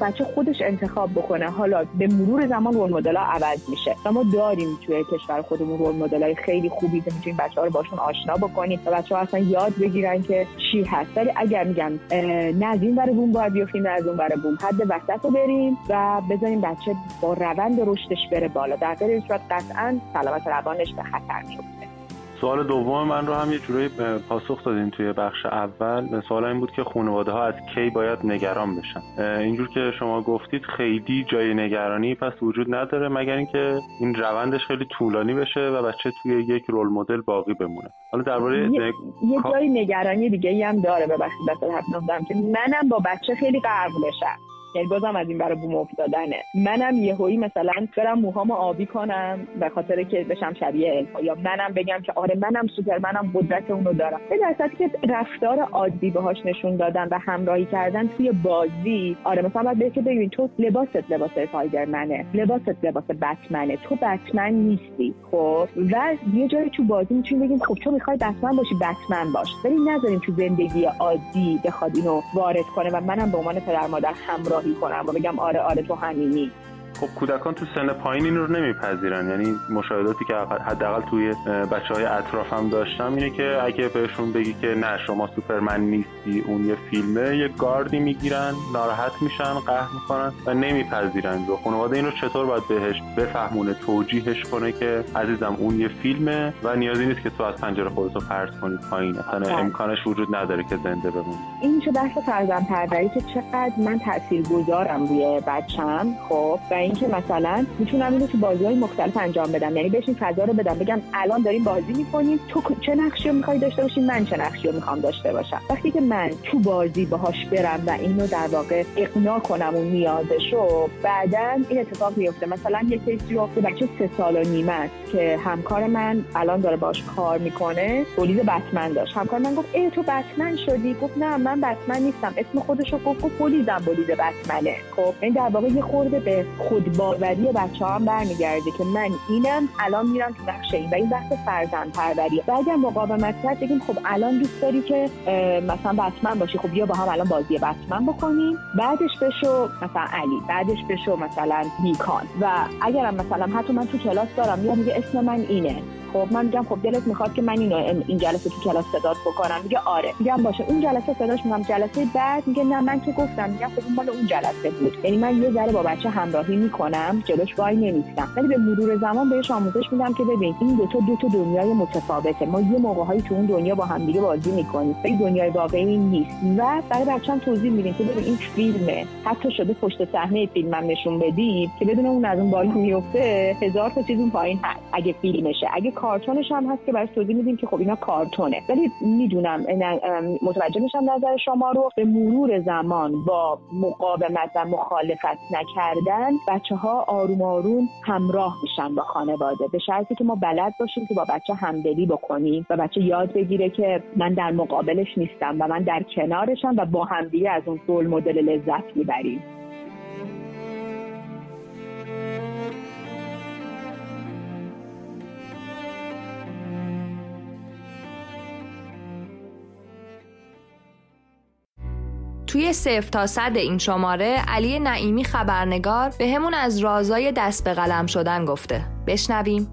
بچه خودش انتخاب بکنه. حالا به مرور زمان رول مدل ها عوض میشه. و ما داریم توی کشور خودمون رول مدل های خیلی خوبی که می‌تونیم بچه ها رو باشون آشنا بکنیم و بچه ها اصلا یاد بگیرن که چی هست. ولی اگر میگم نه از این برای بوم باید بیفتیم نه از اون برای بوم. حد وسط رو بریم و بذاریم بچه با روند رشدش بره بالا. در غیر صورت قطعا سلامت روانش به خطر میفته سوال دوم من رو هم یه جورایی پاسخ دادین توی بخش اول. سوال این بود که خانواده ها از کی باید نگران بشن؟ اینجور که شما گفتید خیلی جای نگرانی پس وجود نداره مگر اینکه این روندش خیلی طولانی بشه و بچه توی یک رول مدل باقی بمونه. حالا درباره یه, یه جای نگرانی دیگه هم داره ببخشید بس حرف که منم با بچه خیلی غرق بشم. یعنی بازم از این برای بوم افتادنه. منم یهویی مثلا برم موهامو آبی کنم به خاطر که بشم شبیه الفا یا منم بگم که آره منم سوپر منم قدرت اونو دارم. به درصد که رفتار عادی باهاش نشون دادن و همراهی کردن توی بازی آره مثلا باید که ببین تو لباست لباس منه لباست لباس بتمنه. تو بتمن نیستی خب؟ و یه جایی تو بازی می‌تونیم بگیم خب تو می‌خوای بتمن باشی بتمن باش. ولی نذاریم تو زندگی عادی بخواد اینو وارد کنه و منم به عنوان پدر مادر همراه کنم و بگم آره آره تو همینی. خب کودکان تو سن پایین این رو نمیپذیرن. یعنی مشاهداتی که حداقل توی بچه های اطرافم داشتم اینه که اگه بهشون بگی که نه شما سوپرمن نیستی اون یه فیلمه یه گاردی می‌گیرن ناراحت میشن قهر می‌کنن و نمیپذیرن. و خانواده این رو چطور باید بهش بفهمونه توجیهش کنه که عزیزم اون یه فیلمه و نیازی نیست که تو از پنجره خودتو پرت کنی پایین اصلا بله. امکانش وجود نداره که زنده بمونی. این چه بحث فرزند پروری که چقدر من تاثیر گذارم روی بچم خب؟ و اینکه مثلا می‌تونم اینو تو بازی های مختلف انجام بدم. یعنی بهش این فضا رو بدم. بگم الان داریم بازی می‌کنیم. تو چه نقشی رو می‌خوای داشته باشی؟ من چه نقشی رو می‌خوام داشته باشم؟ وقتی که من تو بازی باهاش برم و اینو در واقع اقناع کنم اون نیازشو بعدا این اتفاق میفته مثلا یه کیسی رو بچه سه سال و نیمه است که همکار من الان داره باش کار می‌کنه. تولید بتمن داشت. همکار من گفت ای تو بتمن شدی؟ گفت نه من بتمن نیستم. اسم خودش رو گفت گفت بولید بتمنه. خب این در واقع یه خورده به خودباوری بچه هم برمیگرده که من اینم الان میرم تو نقش این و این بحث فرزند پروریه و اگر مقاومت کرد بگیم خب الان دوست داری که مثلا بتمن باشی خب بیا با هم الان بازی بتمن بکنیم. بعدش بشو مثلا علی بعدش بشو مثلا بیکان و اگرم مثلا حتی من تو کلاس دارم یا میگه اسم من اینه. خب من میگم خب دلت می‌خواد که من اینو این جلسه تو کلاس صدات بکنم. میگه آره. میگم باشه. اون جلسه صداش میگم جلسه بعد میگه نه من که گفتم. میگم خب مال اون جلسه بود. یعنی من یه ذره با بچه همراهی می‌کنم. جلوش وای نمیستم. ولی به مرور زمان بهش آموزش میدم که ببین این دو تا دو تا دنیای متفاوته. ما یه موقعهایی تو اون دنیا با هم دیگه بازی می‌کنیم. ولی دنیای واقعی نیست. و برای بچه‌م توضیح میدیم که ببین این فیلمه. حتی شده پشت صحنه فیلمم نشون بدیم که بدون اون از اون بالا میفته هزار تا چیز اون پایین هست. اگه فیلمشه. اگه کارتونش هم هست که برای توضیح میدیم که خب اینا کارتونه. ولی می‌دونم متوجه میشم نظر شما رو. به مرور زمان با مقاومت و مخالفت نکردن بچه ها آروم آروم همراه میشن با خانواده. به شرطی که ما بلد باشیم که با بچه همدلی بکنیم و بچه یاد بگیره که من در مقابلش نیستم و من در کنارشم و با همدیگه از اون رول مدل لذت می‌بریم. توی صفر تا صد این شماره علی نعیمی خبرنگار به همون از رازای دست به قلم شدن گفته. بشنویم.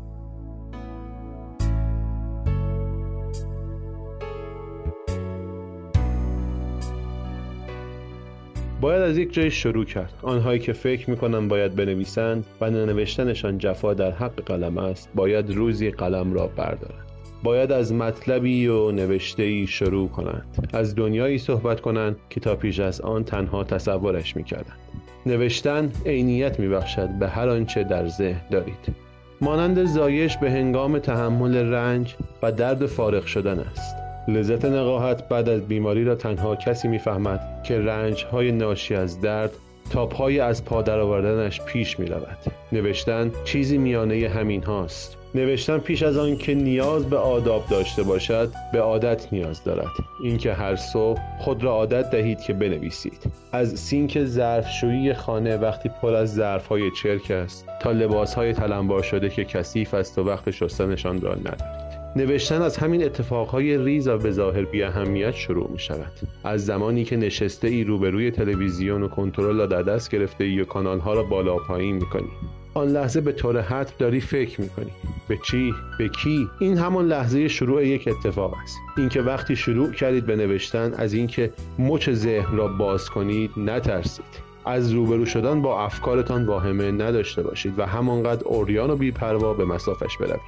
باید از یک جای شروع کرد. آنهایی که فکر می‌کنن باید بنویسند و ننوشتنشان جفا در حق قلم است باید روزی قلم را بردارند. باید از مطلبی و نوشته ای شروع کنند. از دنیایی صحبت کنند که تا پیش از آن تنها تصورش می‌کردند. نوشتن عینیت میبخشد به هر آنچه در ذهن دارید. مانند زایش به هنگام تحمل رنج و درد فارغ شدن است. لذت نقاهت بعد از بیماری را تنها کسی می‌فهمد که رنج های ناشی از درد تا پای از پا درآوردنش پیش می رود. نوشتن چیزی میانه همین هاست. نوشتن پیش از آن که نیاز به آداب داشته باشد به عادت نیاز دارد. اینکه هر صبح خود را عادت دهید که بنویسید. از سینک ظرفشویی خانه وقتی پر از ظرفهای چرک است تا لباسهای تلمبار شده که کثیف است و وقت شستنشان را ندارید نوشتن از همین اتفاقهای ریز و به ظاهر بی اهمیت شروع می شود از زمانی که نشسته ای روبروی تلویزیون و کنترل را در دست گرفته ای و کانال ها را بالا پایین می کنی آن لحظه به طور حد داری فکر می‌کنی. به چی؟ به کی؟ این همان لحظه شروع یک اتفاق است. اینکه وقتی شروع کردید به نوشتن از اینکه مچ ذهن را باز کنید نترسید. از روبرو شدن با افکارتان واهمه نداشته باشید و همانقدر اوریان و بیپروا به مسافش بروید.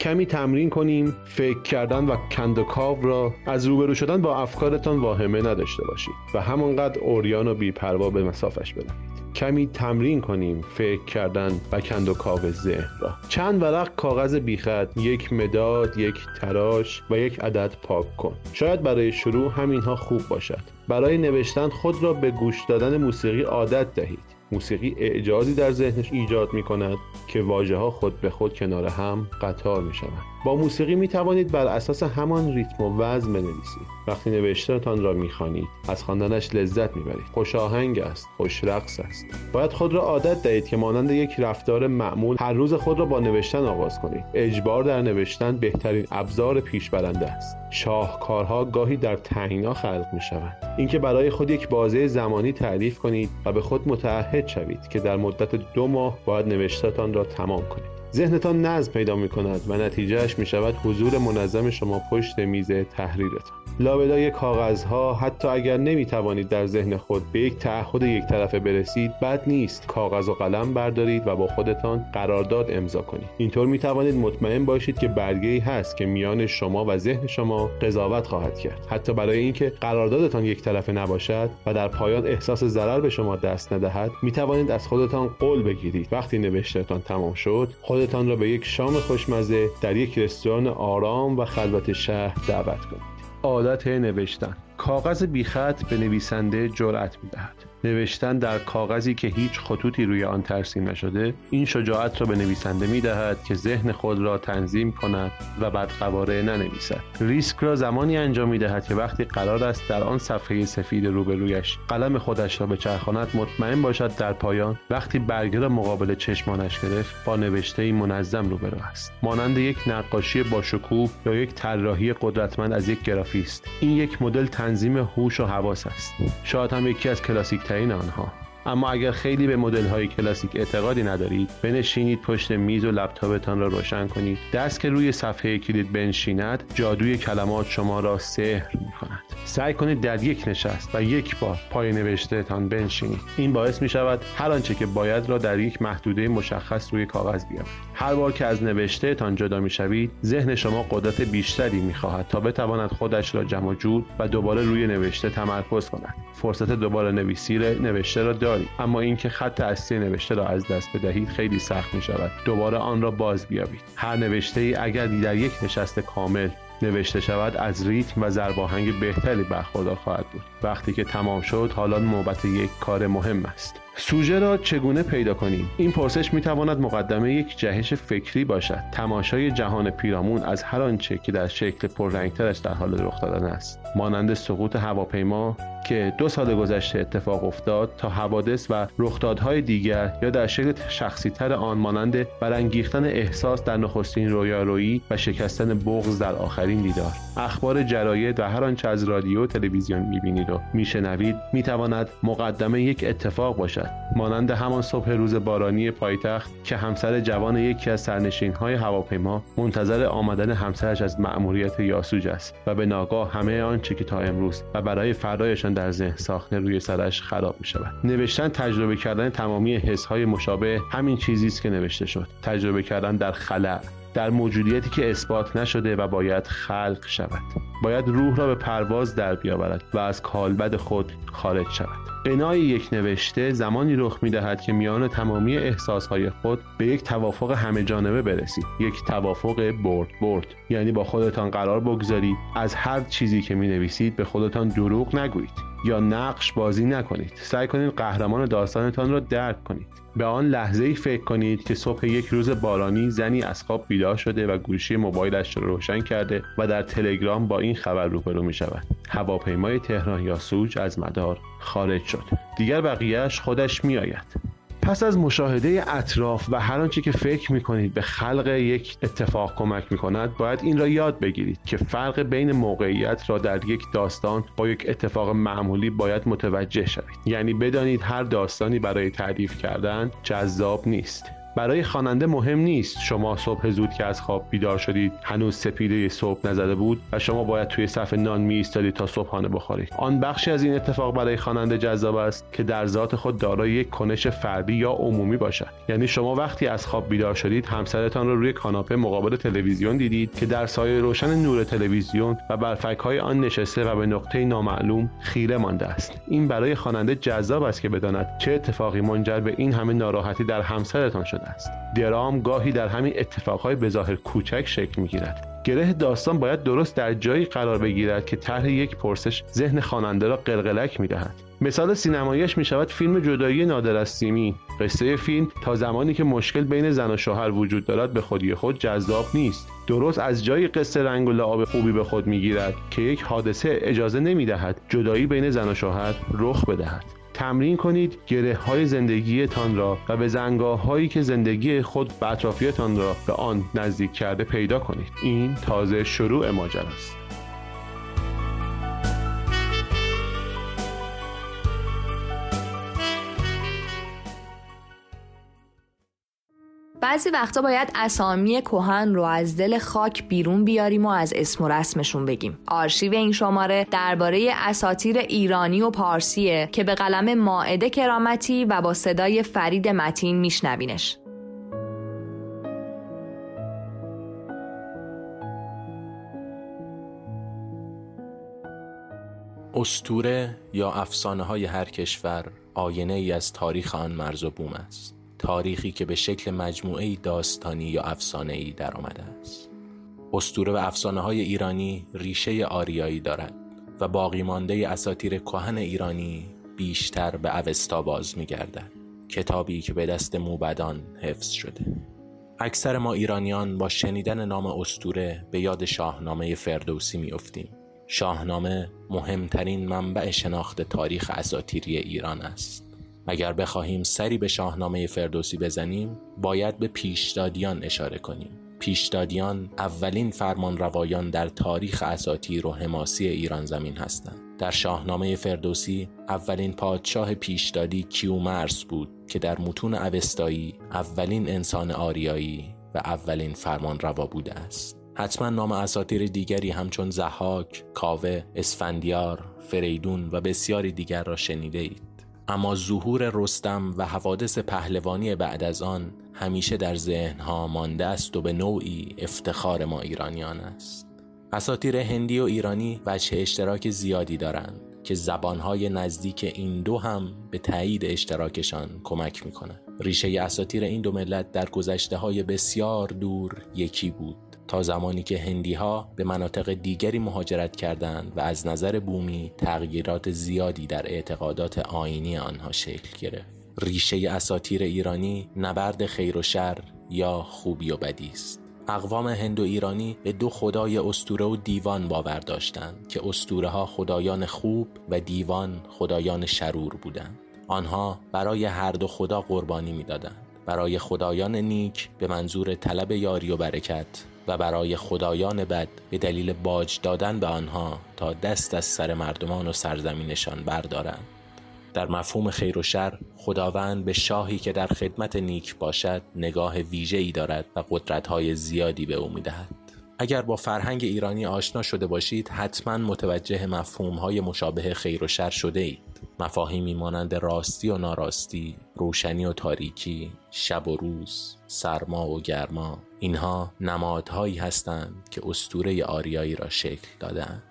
کمی تمرین کنیم فکر کردن و کندوکاو را از روبرو شدن با افکارتان واهمه نداشته باشید و همانقدر اوریان و بیپروا به مسافش بروید. کمی تمرین کنیم فکر کردن و کند و کاو ذهن را. چند ورق کاغذ بیخط یک مداد یک تراش و یک عدد پاک کن. شاید برای شروع همینها خوب باشد. برای نوشتن خود را به گوش دادن موسیقی عادت دهید. موسیقی اعجازی در ذهنش ایجاد می کند که واژه ها خود به خود کنار هم قطار می شوند با موسیقی می توانید بر اساس همان ریتم و وزن بنویسید. وقتی نوشتهتان را می‌خوانید از خواندنش لذت می‌برید. خوش آهنگ است خوش رقص است. باید خود را عادت دهید که مانند یک رفتار معمول هر روز خود را با نوشتن آغاز کنید. اجبار در نوشتن بهترین ابزار پیش برنده است. شاهکارها گاهی در تنگنا خلق می شوند اینکه برای خود یک بازه زمانی تعریف کنید و به خود متعهد شوید که در مدت دو ماه باید نوشتهتان را تمام کنید. ذهنتان نظم پیدا می کند و نتیجهش می شود حضور منظم شما پشت میز تحریرتان. لابلای کاغذها حتی اگر نمی توانید در ذهن خود به یک تعهد یک طرفه برسید بد نیست. کاغذ و قلم بردارید و با خودتان قرارداد امضا کنید. اینطور می توانید مطمئن باشید که برگه ای هست که میان شما و ذهن شما قضاوت خواهد کرد. حتی برای اینکه قراردادتان یک طرفه نباشد و در پایان احساس ضرر به شما دست ندهد می توانید از خودتان قول بگیرید. وقتی نوشتهتان تمام شد خودتان را به یک شام خوشمزه در یک رستوران آرام و خلوت شهر دعوت کنید. عادت نوشتن. کاغذ بیخط به نویسنده جرأت می‌دهد. نوشتن در کاغذی که هیچ خطوطی روی آن ترسیم نشده این شجاعت را به نویسنده می دهد که ذهن خود را تنظیم کند و بدقواره ننویسد. ریسک را زمانی انجام می دهد که وقتی قرار است در آن صفحه سفید روبرویش قلم خودش را بچرخاند مطمئن باشد در پایان وقتی برگه را مقابل چشمانش گرفت با نوشته منظم روبرو است. مانند یک نقاشی با شکوه یا یک طراحی قدرتمند از یک گرافیست. این یک مدل تنظیم هوش و حواس است. شاید هم یکی از کلاسیک ترین آنها اما اگر خیلی به مدل های کلاسیک اعتقادی ندارید بنشینید پشت میز و لپتاپتان را روشن کنید. دست که روی صفحه کلید بنشیند جادوی کلمات شما را سحر می کند سعی کنید در یک نشست و یک بار پای نوشتهتان بنشینید. این باعث می شود هر آنچه که باید را در یک محدوده مشخص روی کاغذ بیاورید هر بار که از نوشتهتان جدا می شوید ذهن شما قدرت بیشتری می خواهد تا بتواند خودش را جمع و دوباره روی نوشته تمرکز کند. فرصت دوباره نویسی نوشته را دارید. اما اینکه خط اصلی نوشته را از دست بدهید خیلی سخت می شود دوباره آن را باز بیابید. هر نوشته ای اگر در یک نشست کامل نوشته شود از ریتم و ضرباهنگ بهتری برخوردار خواهد بود. وقتی که تمام شد حالا نوبت یک کار مهم است. سوژه را چگونه پیدا کنیم؟ این پرسش می تواند مقدمه یک جهش فکری باشد. تماشای جهان پیرامون از هر آنچه که در شکل پررنگترش در حال رخ دادن است. مانند سقوط هواپیما که دو سال گذشته اتفاق افتاد تا حوادث و رخدادهای دیگر یا در شکل شخصی تر آن مانند برانگیختن احساس در نخستین رویارویی و شکستن بغض در آخرین دیدار. اخبار جراید و هر آنچه از رادیو و تلویزیون می‌بینید و میشنوید می‌تواند مقدمه یک اتفاق باشد. مانند همان صبح روز بارانی پایتخت که همسر جوان یکی از سرنشین های هواپیما منتظر آمدن همسرش از مأموریت یاسوج است و به ناگاه همه آنچه که تا امروز و برای فردایشان در ذهن ساخته روی سرش خراب می شود نوشتن تجربه کردن تمامی حس های مشابه همین چیزی است که نوشته شد. تجربه کردن در خلع در موجودیتی که اثبات نشده و باید خلق شود. باید روح را به پرواز در بیاورد و از کالبد خود خارج شود. بنای یک نوشته زمانی رخ می دهد که میان تمامی احساسهای خود به یک توافق همه جانبه برسید. یک توافق برد برد. یعنی با خودتان قرار بگذارید از هر چیزی که می نویسید به خودتان دروغ نگویید. یا نقش بازی نکنید. سعی کنید قهرمان داستانتان را درک کنید. به آن لحظه ای فکر کنید که صبح یک روز بارانی زنی از خواب بیدار شده و گوشی موبایلش را روشن کرده و در تلگرام با این خبر روبرو می شود هواپیمای تهران یا سوج از مدار خارج شد. دیگر بقیهش خودش می آید پس از مشاهده اطراف و هر آنچه که فکر می کنید به خلق یک اتفاق کمک می کند باید این را یاد بگیرید که فرق بین موقعیت را در یک داستان با یک اتفاق معمولی باید متوجه شوید. یعنی بدانید هر داستانی برای تعریف کردن جذاب نیست. برای خواننده مهم نیست. شما صبح زود که از خواب بیدار شدید هنوز سپیده صبح نزده بود و شما باید توی صف نان می ایستادید تا صبحانه بخورید. آن بخشی از این اتفاق برای خواننده جذاب است که در ذات خود دارای یک کنش فردی یا عمومی باشد. یعنی شما وقتی از خواب بیدار شدید همسرتان را رو روی کاناپه مقابل تلویزیون دیدید که در سایه روشن نور تلویزیون و بر های آن نشسته و به نقطه نامعلوم خیره مانده است. این برای خواننده جذاب است که بداند چه اتفاقی منجر به این همه ناراحتی در همسرتان شده است. درام گاهی در همین اتفاقهای بظاهر کوچک شکل می‌گیرد. گره داستان باید درست در جایی قرار بگیرد که طرح یک پرسش ذهن خواننده را قلقلک می‌دهد. مثال سینماییش می شود فیلم جدایی نادر از سیمی. قصه فیلم تا زمانی که مشکل بین زن و شوهر وجود دارد به خودی خود جذاب نیست. درست از جای قصه رنگ و لعاب خوبی به خود می‌گیرد که یک حادثه اجازه نمی دهد جدایی بین زن و شوهر رخ بدهد. تمرین کنید گره های زندگیتان را و به زنگاه هایی که زندگی خود به اطرافیتان را به آن نزدیک کرده پیدا کنید. این تازه شروع ماجراست. بعضی وقتا باید اسامی کهن رو از دل خاک بیرون بیاریم و از اسم و رسمشون بگیم. آرشیو این شماره درباره اساتیر ایرانی و پارسیه که به قلم ماعده کرامتی و با صدای فرید متین میشنوینش. استوره یا افسانه های هر کشور آینه ای از تاریخ آن مرز و بوم است. تاریخی که به شکل مجموعه داستانی یا افسانه ای در آمده است استوره و افسانه های ایرانی ریشه آریایی دارد و باقی مانده اساتیر کهن ایرانی بیشتر به اوستا باز می گردد. کتابی که به دست موبدان حفظ شده اکثر ما ایرانیان با شنیدن نام استوره به یاد شاهنامه فردوسی می افتیم. شاهنامه مهمترین منبع شناخت تاریخ اساتیری ایران است اگر بخواهیم سری به شاهنامه فردوسی بزنیم باید به پیشدادیان اشاره کنیم. پیشدادیان اولین فرمان روایان در تاریخ اساتیر و حماسی ایران زمین هستند. در شاهنامه فردوسی اولین پادشاه پیشدادی کیومرس بود که در متون اوستایی اولین انسان آریایی و اولین فرمان روا بوده است. حتما نام اساتیر دیگری همچون زحاک، کاوه، اسفندیار، فریدون و بسیاری دیگر را شنیده اید. اما ظهور رستم و حوادث پهلوانی بعد از آن همیشه در ذهنها مانده است و به نوعی افتخار ما ایرانیان است. اساتیر هندی و ایرانی وجه اشتراک زیادی دارند که زبانهای نزدیک این دو هم به تایید اشتراکشان کمک می کنند. ریشه اساتیر این دو ملت در گذشته های بسیار دور یکی بود تا زمانی که هندی ها به مناطق دیگری مهاجرت کردند و از نظر بومی تغییرات زیادی در اعتقادات آینی آنها شکل گرفت. ریشه اساتیر ایرانی نبرد خیر و شر یا خوبی و بدی است. اقوام هندو ایرانی به دو خدای استوره و دیوان باور داشتند که استوره ها خدایان خوب و دیوان خدایان شرور بودند. آنها برای هر دو خدا قربانی می‌دادند. برای خدایان نیک به منظور طلب یاری و برکت و برای خدایان بد به دلیل باج دادن به آنها تا دست از سر مردمان و سرزمینشان بردارند. در مفهوم خیر و شر خداوند به شاهی که در خدمت نیک باشد نگاه ویژه ای دارد و قدرتهای زیادی به او می‌دهد. اگر با فرهنگ ایرانی آشنا شده باشید حتما متوجه مفهوم های مشابه خیر و شر شده اید. مفاهیمی مانند راستی و ناراستی روشنی و تاریکی شب و روز سرما و گرما اینها نمادهایی هستند که استوره آریایی را شکل دادند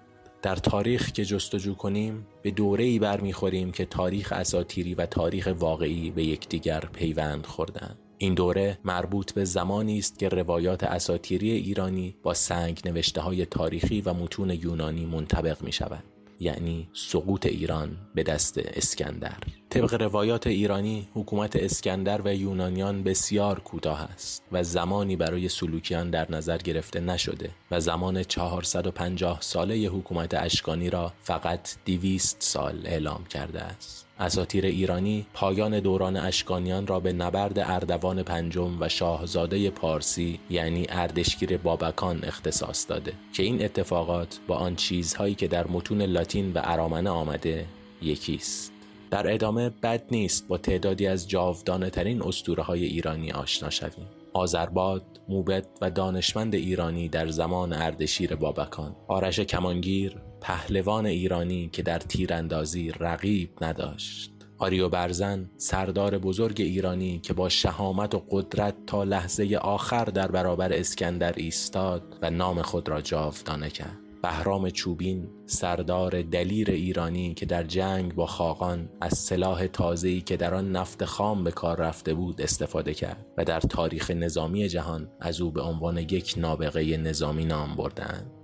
در تاریخ که جستجو کنیم به دوره ای برمیخوریم که تاریخ اساتیری و تاریخ واقعی به یکدیگر پیوند خوردند این دوره مربوط به زمانی است که روایات اساتیری ایرانی با سنگ نوشته های تاریخی و متون یونانی منطبق می شود. یعنی سقوط ایران به دست اسکندر. طبق روایات ایرانی حکومت اسکندر و یونانیان بسیار کوتاه است و زمانی برای سلوکیان در نظر گرفته نشده و زمان 450 ساله حکومت اشکانی را فقط 200 سال اعلام کرده است. اساتیر ایرانی پایان دوران اشکانیان را به نبرد اردوان پنجم و شاهزاده پارسی یعنی اردشگیر بابکان اختصاص داده که این اتفاقات با آن چیزهایی که در متون لاتین و ارامنه آمده یکیست. در ادامه بد نیست با تعدادی از جاودانه ترین اسطوره های ایرانی آشنا شویم. آذرباد، موبت و دانشمند ایرانی در زمان اردشیر بابکان آرش کمانگیر پهلوان ایرانی که در تیراندازی رقیب نداشت. آریو برزن سردار بزرگ ایرانی که با شهامت و قدرت تا لحظه آخر در برابر اسکندر ایستاد و نام خود را جاودانه کرد. بهرام چوبین سردار دلیر ایرانی که در جنگ با خاقان از سلاح تازه‌ای که در آن نفت خام به کار رفته بود استفاده کرد و در تاریخ نظامی جهان از او به عنوان یک نابغه نظامی نام بردند.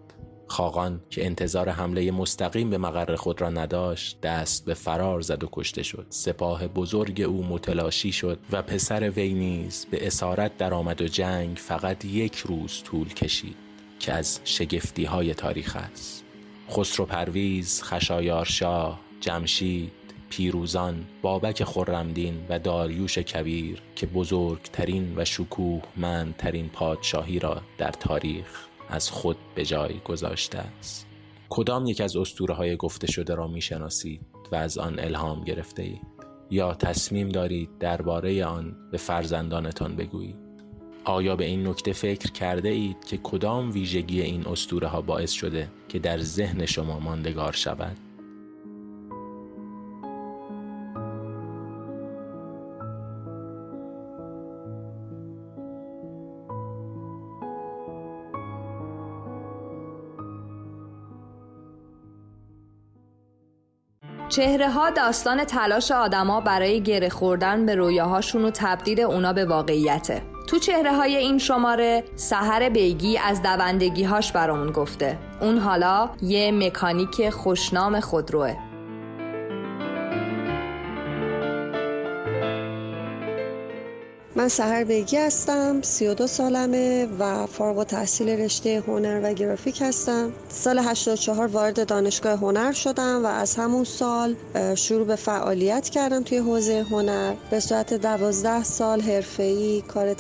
خاقان که انتظار حمله مستقیم به مقر خود را نداشت دست به فرار زد و کشته شد. سپاه بزرگ او متلاشی شد و پسر وی نیز به اسارت درآمد و جنگ فقط یک روز طول کشید که از شگفتی های تاریخ است. خسرو پرویز، خشایارشاه، جمشید، پیروزان، بابک خرمدین و داریوش کبیر که بزرگترین و شکوه ترین پادشاهی را در تاریخ از خود به جای گذاشته است. کدام یک از اسطوره های گفته شده را می‌شناسید و از آن الهام گرفته اید یا تصمیم دارید درباره آن به فرزندانتان بگویید؟ آیا به این نکته فکر کرده اید که کدام ویژگی این استوره ها باعث شده که در ذهن شما ماندگار شود؟ چهره ها داستان تلاش آدما برای گره خوردن به رویاهاشون و تبدیل اونا به واقعیته. تو چهره های این شماره سهر بیگی از دوندگیهاش برامون گفته. اون حالا یه مکانیک خوشنام خودروه. من سهر بیگی هستم 32 سالمه و فارغ و تحصیل رشته هنر و گرافیک هستم. سال 84 وارد دانشگاه هنر شدم و از همون سال شروع به فعالیت کردم توی حوزه هنر. به صورت 12 سال حرفه‌ای کار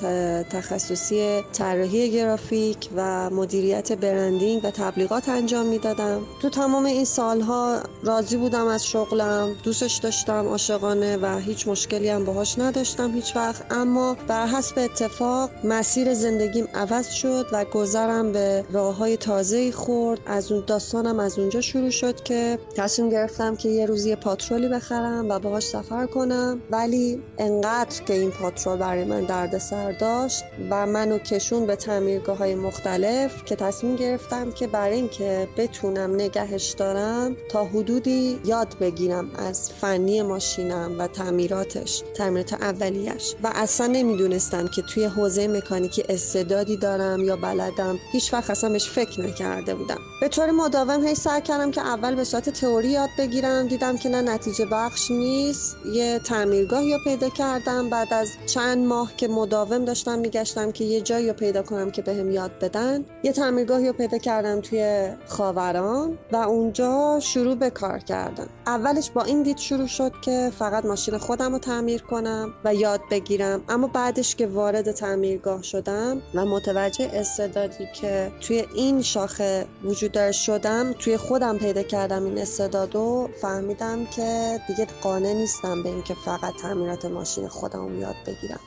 تخصصی طراحی گرافیک و مدیریت برندینگ و تبلیغات انجام می‌دادم. تو تمام این سالها راضی بودم از شغلم دوستش داشتم عاشقانه و هیچ مشکلی هم باهاش نداشتم هیچ وقت. اما بر حسب اتفاق مسیر زندگیم عوض شد و گذرم به راه های تازه خورد. از اون داستانم از اونجا شروع شد که تصمیم گرفتم که یه روزی پاترولی بخرم و باهاش سفر کنم. ولی انقدر که این پاترول برای من درد سر داشت و منو کشون به تعمیرگاه های مختلف که تصمیم گرفتم که برای اینکه بتونم نگهش دارم تا حدودی یاد بگیرم از فنی ماشینم و تعمیراتش تعمیرات اولیش و اصلا نمی‌دونستم که توی حوزه مکانیکی استعدادی دارم یا بلدم. هیچ وقت اصلا بهش فکر نکرده بودم. به طور مداوم هی سعی کردم که اول به صورت تئوری یاد بگیرم. دیدم که نه نتیجه بخش نیست. یه تعمیرگاه یا پیدا کردم. بعد از چند ماه که مداوم داشتم میگشتم که یه جایی رو پیدا کنم که بهم به یاد بدن. یه تعمیرگاه یا پیدا کردم توی خاوران و اونجا شروع به کار کردم. اولش با این دید شروع شد که فقط ماشین خودم رو تعمیر کنم و یاد بگیرم. اما بعدش که وارد تعمیرگاه شدم و متوجه استعدادی که توی این شاخه وجود داره شدم توی خودم پیدا کردم این استعداد فهمیدم که دیگه قانع نیستم به اینکه فقط تعمیرات ماشین خودم یاد بگیرم.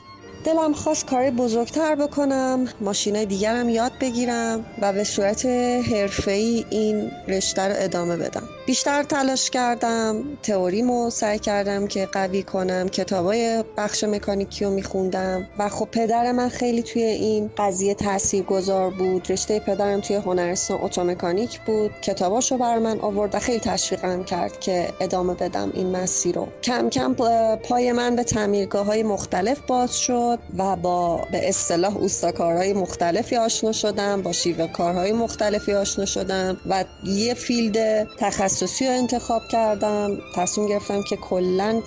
دلم خواست کاری بزرگتر بکنم ماشینای دیگرم یاد بگیرم و به صورت حرفه‌ای این رشته رو ادامه بدم. بیشتر تلاش کردم تئوریمو سعی کردم که قوی کنم کتابای بخش مکانیکی رو میخوندم و خب پدر من خیلی توی این قضیه تاثیر گذار بود. رشته پدرم توی هنرستان اتومکانیک بود. کتاباشو بر من آورد و خیلی تشویقم کرد که ادامه بدم این مسیر رو. کم کم پای من به تعمیرگاه های مختلف باز شد و با به اصطلاح اوستاکارهای مختلفی آشنا شدم با شیوه کارهای مختلفی آشنا شدم و یه فیلد تخصصی رو انتخاب کردم. تصمیم گرفتم که کلا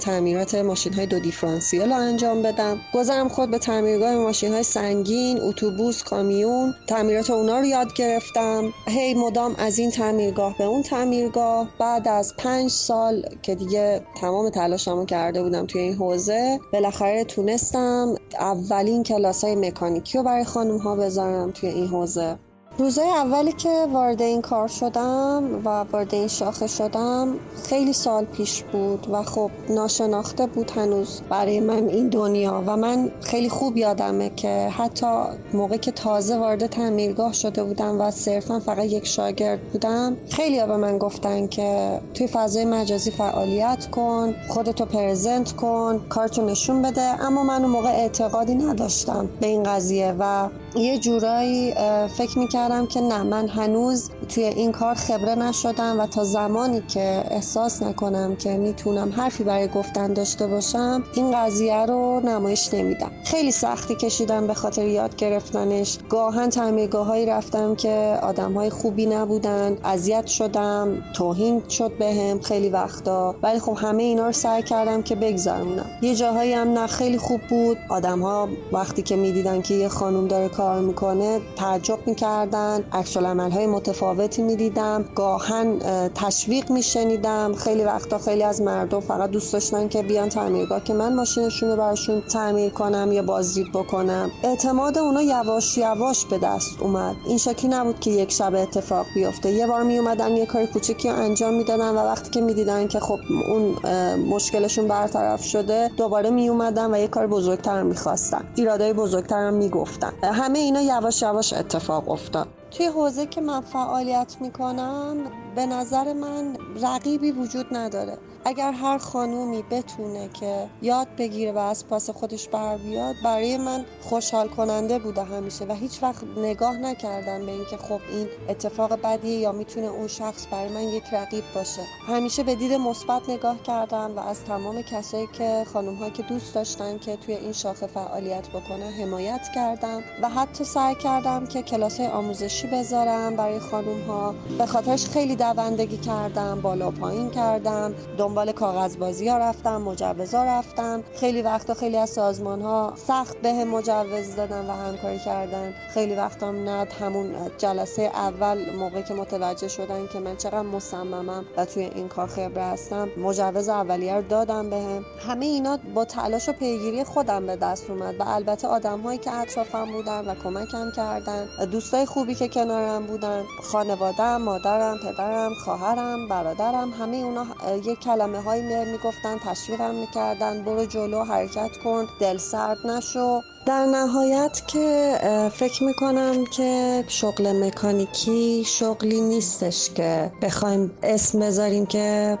تعمیرات ماشین های دو دیفرانسیل رو انجام بدم. گذرم خود به تعمیرگاه ماشین های سنگین اتوبوس کامیون. تعمیرات اونا رو یاد گرفتم. هی مدام از این تعمیرگاه به اون تعمیرگاه. بعد از پنج سال که دیگه تمام تلاشمو کرده بودم توی این حوزه بالاخره تونستم اولین کلاس های مکانیکی رو برای خانم ها بذارم توی این حوزه. روزای اولی که وارد این کار شدم و وارد این شاخه شدم خیلی سال پیش بود و خب ناشناخته بود هنوز برای من این دنیا و من خیلی خوب یادمه که حتی موقع که تازه وارد تعمیرگاه شده بودم و صرفا فقط یک شاگرد بودم خیلی به من گفتن که توی فضای مجازی فعالیت کن خودتو پرزنت کن کارتو نشون بده اما من اون موقع اعتقادی نداشتم به این قضیه و یه جورایی فکر می‌کردم که نه من هنوز توی این کار خبره نشدم و تا زمانی که احساس نکنم که می‌تونم حرفی برای گفتن داشته باشم این قضیه رو نمایش نمیدم. خیلی سختی کشیدم به خاطر یاد گرفتنش. گاهن تعمیرگاه رفتم که آدم های خوبی نبودن اذیت شدم توهین شد بهم به خیلی وقتا. ولی خب همه اینا رو سعی کردم که بگذرونم یه جاهایی هم نه خیلی خوب بود. آدم ها وقتی که می‌دیدن که یه خانم داره کار کار می‌کنه تعجب می‌کردن عکس های متفاوتی می‌دیدم. گاهن تشویق میشنیدم. خیلی وقتا خیلی از مردم فقط دوست داشتن که بیان تعمیرگاه که من ماشینشون رو براشون تعمیر کنم یا بازدید بکنم. اعتماد اونا یواش یواش به دست اومد. این شکلی نبود که یک شب اتفاق بیفته. یه بار می اومدن یه کار کوچیکی انجام می‌دادن و وقتی که می‌دیدن که خب اون مشکلشون برطرف شده دوباره می اومدن و یه کار بزرگتر می‌خواستن. ایرادای بزرگتر هم می‌گفتن. همه اینا یواش یواش اتفاق افتاد. توی حوزه که من فعالیت می‌کنم به نظر من رقیبی وجود نداره. اگر هر خانومی بتونه که یاد بگیره و از پاس خودش بر بیاد برای من خوشحال کننده بوده همیشه و هیچ وقت نگاه نکردم به اینکه خب این اتفاق بدیه یا می‌تونه اون شخص برای من یک رقیب باشه. همیشه به دید مثبت نگاه کردم و از تمام کسایی که خانم که دوست داشتن که توی این شاخه فعالیت بکنه حمایت کردم و حتی سعی کردم که کلاس آموزشی بذارم برای خانم ها به خاطرش خیلی دوندگی کردم بالا پایین کردم دنبال کاغذبازی ها رفتم مجوزا رفتم. خیلی وقتا خیلی از سازمان ها سخت به مجوز دادن و همکاری کردن. خیلی وقتا نه همون جلسه اول موقع که متوجه شدن که من چقدر مصممم و توی این کار خبره هستم مجوز اولیه رو دادم بهم. همه اینا با تلاش و پیگیری خودم به دست اومد و البته آدم هایی که اطرافم بودن و کمکم کردن دوستای خوبی که کنارم بودن خانوادم مادرم پدرم خواهرم برادرم همه اونا یک کلمه هایی می‌گفتن تشویقم می‌کردن برو جلو حرکت کن دل سرد نشو. در نهایت که فکر می‌کنم که شغل مکانیکی شغلی نیستش که بخوایم اسم بذاریم که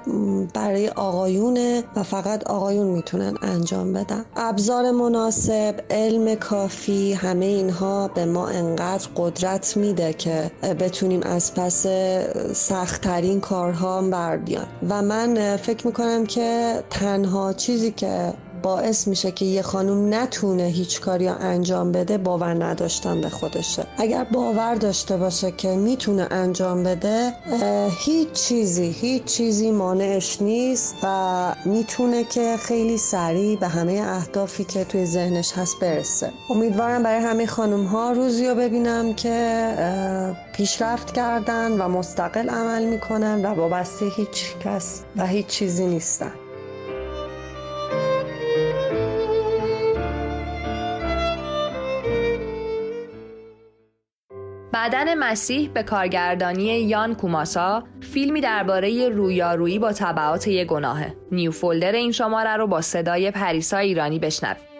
برای آقایونه و فقط آقایون می‌تونن انجام بدن. ابزار مناسب علم کافی همه اینها به ما انقدر قدرت میده که بتونیم از پس سختترین کارها بر بیان و من فکر می‌کنم که تنها چیزی که باعث میشه که یه خانوم نتونه هیچ کاری انجام بده باور نداشتن به خودشه. اگر باور داشته باشه که می‌تونه انجام بده هیچ چیزی هیچ چیزی مانعش نیست و می‌تونه که خیلی سریع به همه اهدافی که توی ذهنش هست برسه. امیدوارم برای همه خانوم ها روزی رو ببینم که پیشرفت کردن و مستقل عمل می‌کنن و وابسته هیچ کس و هیچ چیزی نیستن. بدن مسیح به کارگردانی یان کوماسا فیلمی درباره رویارویی با طبعات یک گناهه. نیو فولدر این شماره رو با صدای پریسا ایرانی بشنوید.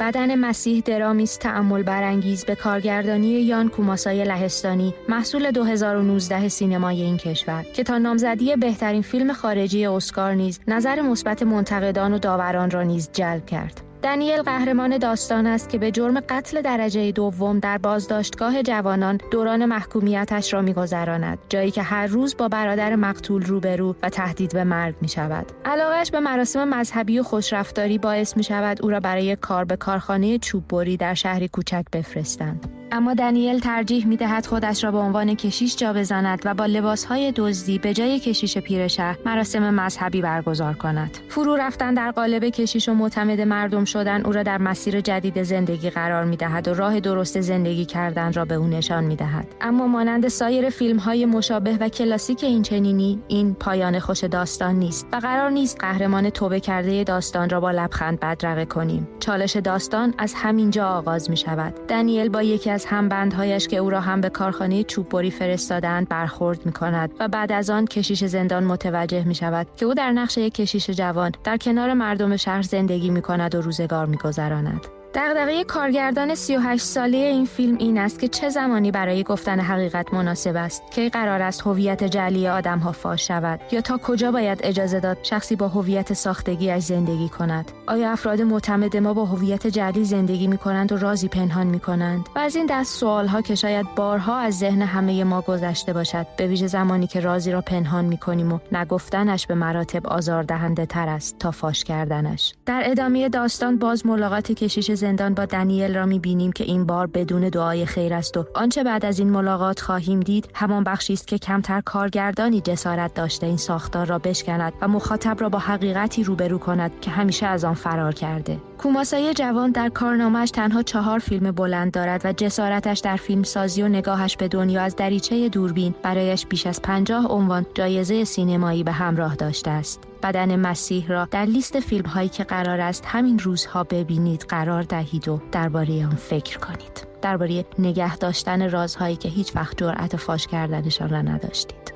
بدن مسیح درامیست تعمل برانگیز به کارگردانی یان کوماسای لهستانی محصول 2019 سینمای این کشور که تا نامزدی بهترین فیلم خارجی اسکار نیز نظر مثبت منتقدان و داوران را نیز جلب کرد. دنیل قهرمان داستان است که به جرم قتل درجه دوم در بازداشتگاه جوانان دوران محکومیتش را میگذراند جایی که هر روز با برادر مقتول روبرو و تهدید به مرگ می شود علاقش به مراسم مذهبی و خوشرفتاری باعث می شود او را برای کار به کارخانه چوببری در شهری کوچک بفرستند. اما دنیل ترجیح می دهد خودش را به عنوان کشیش جا بزند و با لباسهای دزدی به جای کشیش پیرشهر مراسم مذهبی برگزار کند. فرو رفتن در قالب کشیش و معتمد مردم شدن او را در مسیر جدید زندگی قرار می دهد و راه درست زندگی کردن را به او نشان می دهد. اما مانند سایر فیلم های مشابه و کلاسیک این چنینی این پایان خوش داستان نیست و قرار نیست قهرمان توبه کرده داستان را با لبخند بدرقه کنیم. چالش داستان از همین جا آغاز می شود. دنیل با یکی از همبندهایش که او را هم به کارخانه چوببری فرستادند برخورد می کند و بعد از آن کشیش زندان متوجه می شود که او در نقش یک کشیش جوان در کنار مردم شهر زندگی می کند و روزگار می گذراند. دغدغه کارگردان 38 ساله این فیلم این است که چه زمانی برای گفتن حقیقت مناسب است کی قرار است هویت جعلی آدم ها فاش شود یا تا کجا باید اجازه داد شخصی با هویت ساختگیش زندگی کند؟ آیا افراد معتمد ما با هویت جعلی زندگی می کنند و رازی پنهان می کنند و از این دست سوال ها که شاید بارها از ذهن همه ما گذشته باشد به ویژه زمانی که رازی را پنهان می کنیم و نگفتنش به مراتب آزاردهنده تر است تا فاش کردنش. در ادامه داستان باز ملاقات کشیش زندان با دنیل را می‌بینیم که این بار بدون دعای خیر است و آنچه بعد از این ملاقات خواهیم دید همان بخشی است که کمتر کارگردانی جسارت داشته این ساختار را بشکند و مخاطب را با حقیقتی روبرو کند که همیشه از آن فرار کرده کوماسای جوان در کارنامهش تنها چهار فیلم بلند دارد و جسارتش در فیلم سازی و نگاهش به دنیا از دریچه دوربین برایش بیش از پنجاه عنوان جایزه سینمایی به همراه داشته است. بدن مسیح را در لیست فیلم هایی که قرار است همین روزها ببینید قرار دهید و درباره آن فکر کنید. درباره نگه داشتن رازهایی که هیچ وقت جرأت فاش کردنشان را نداشتید.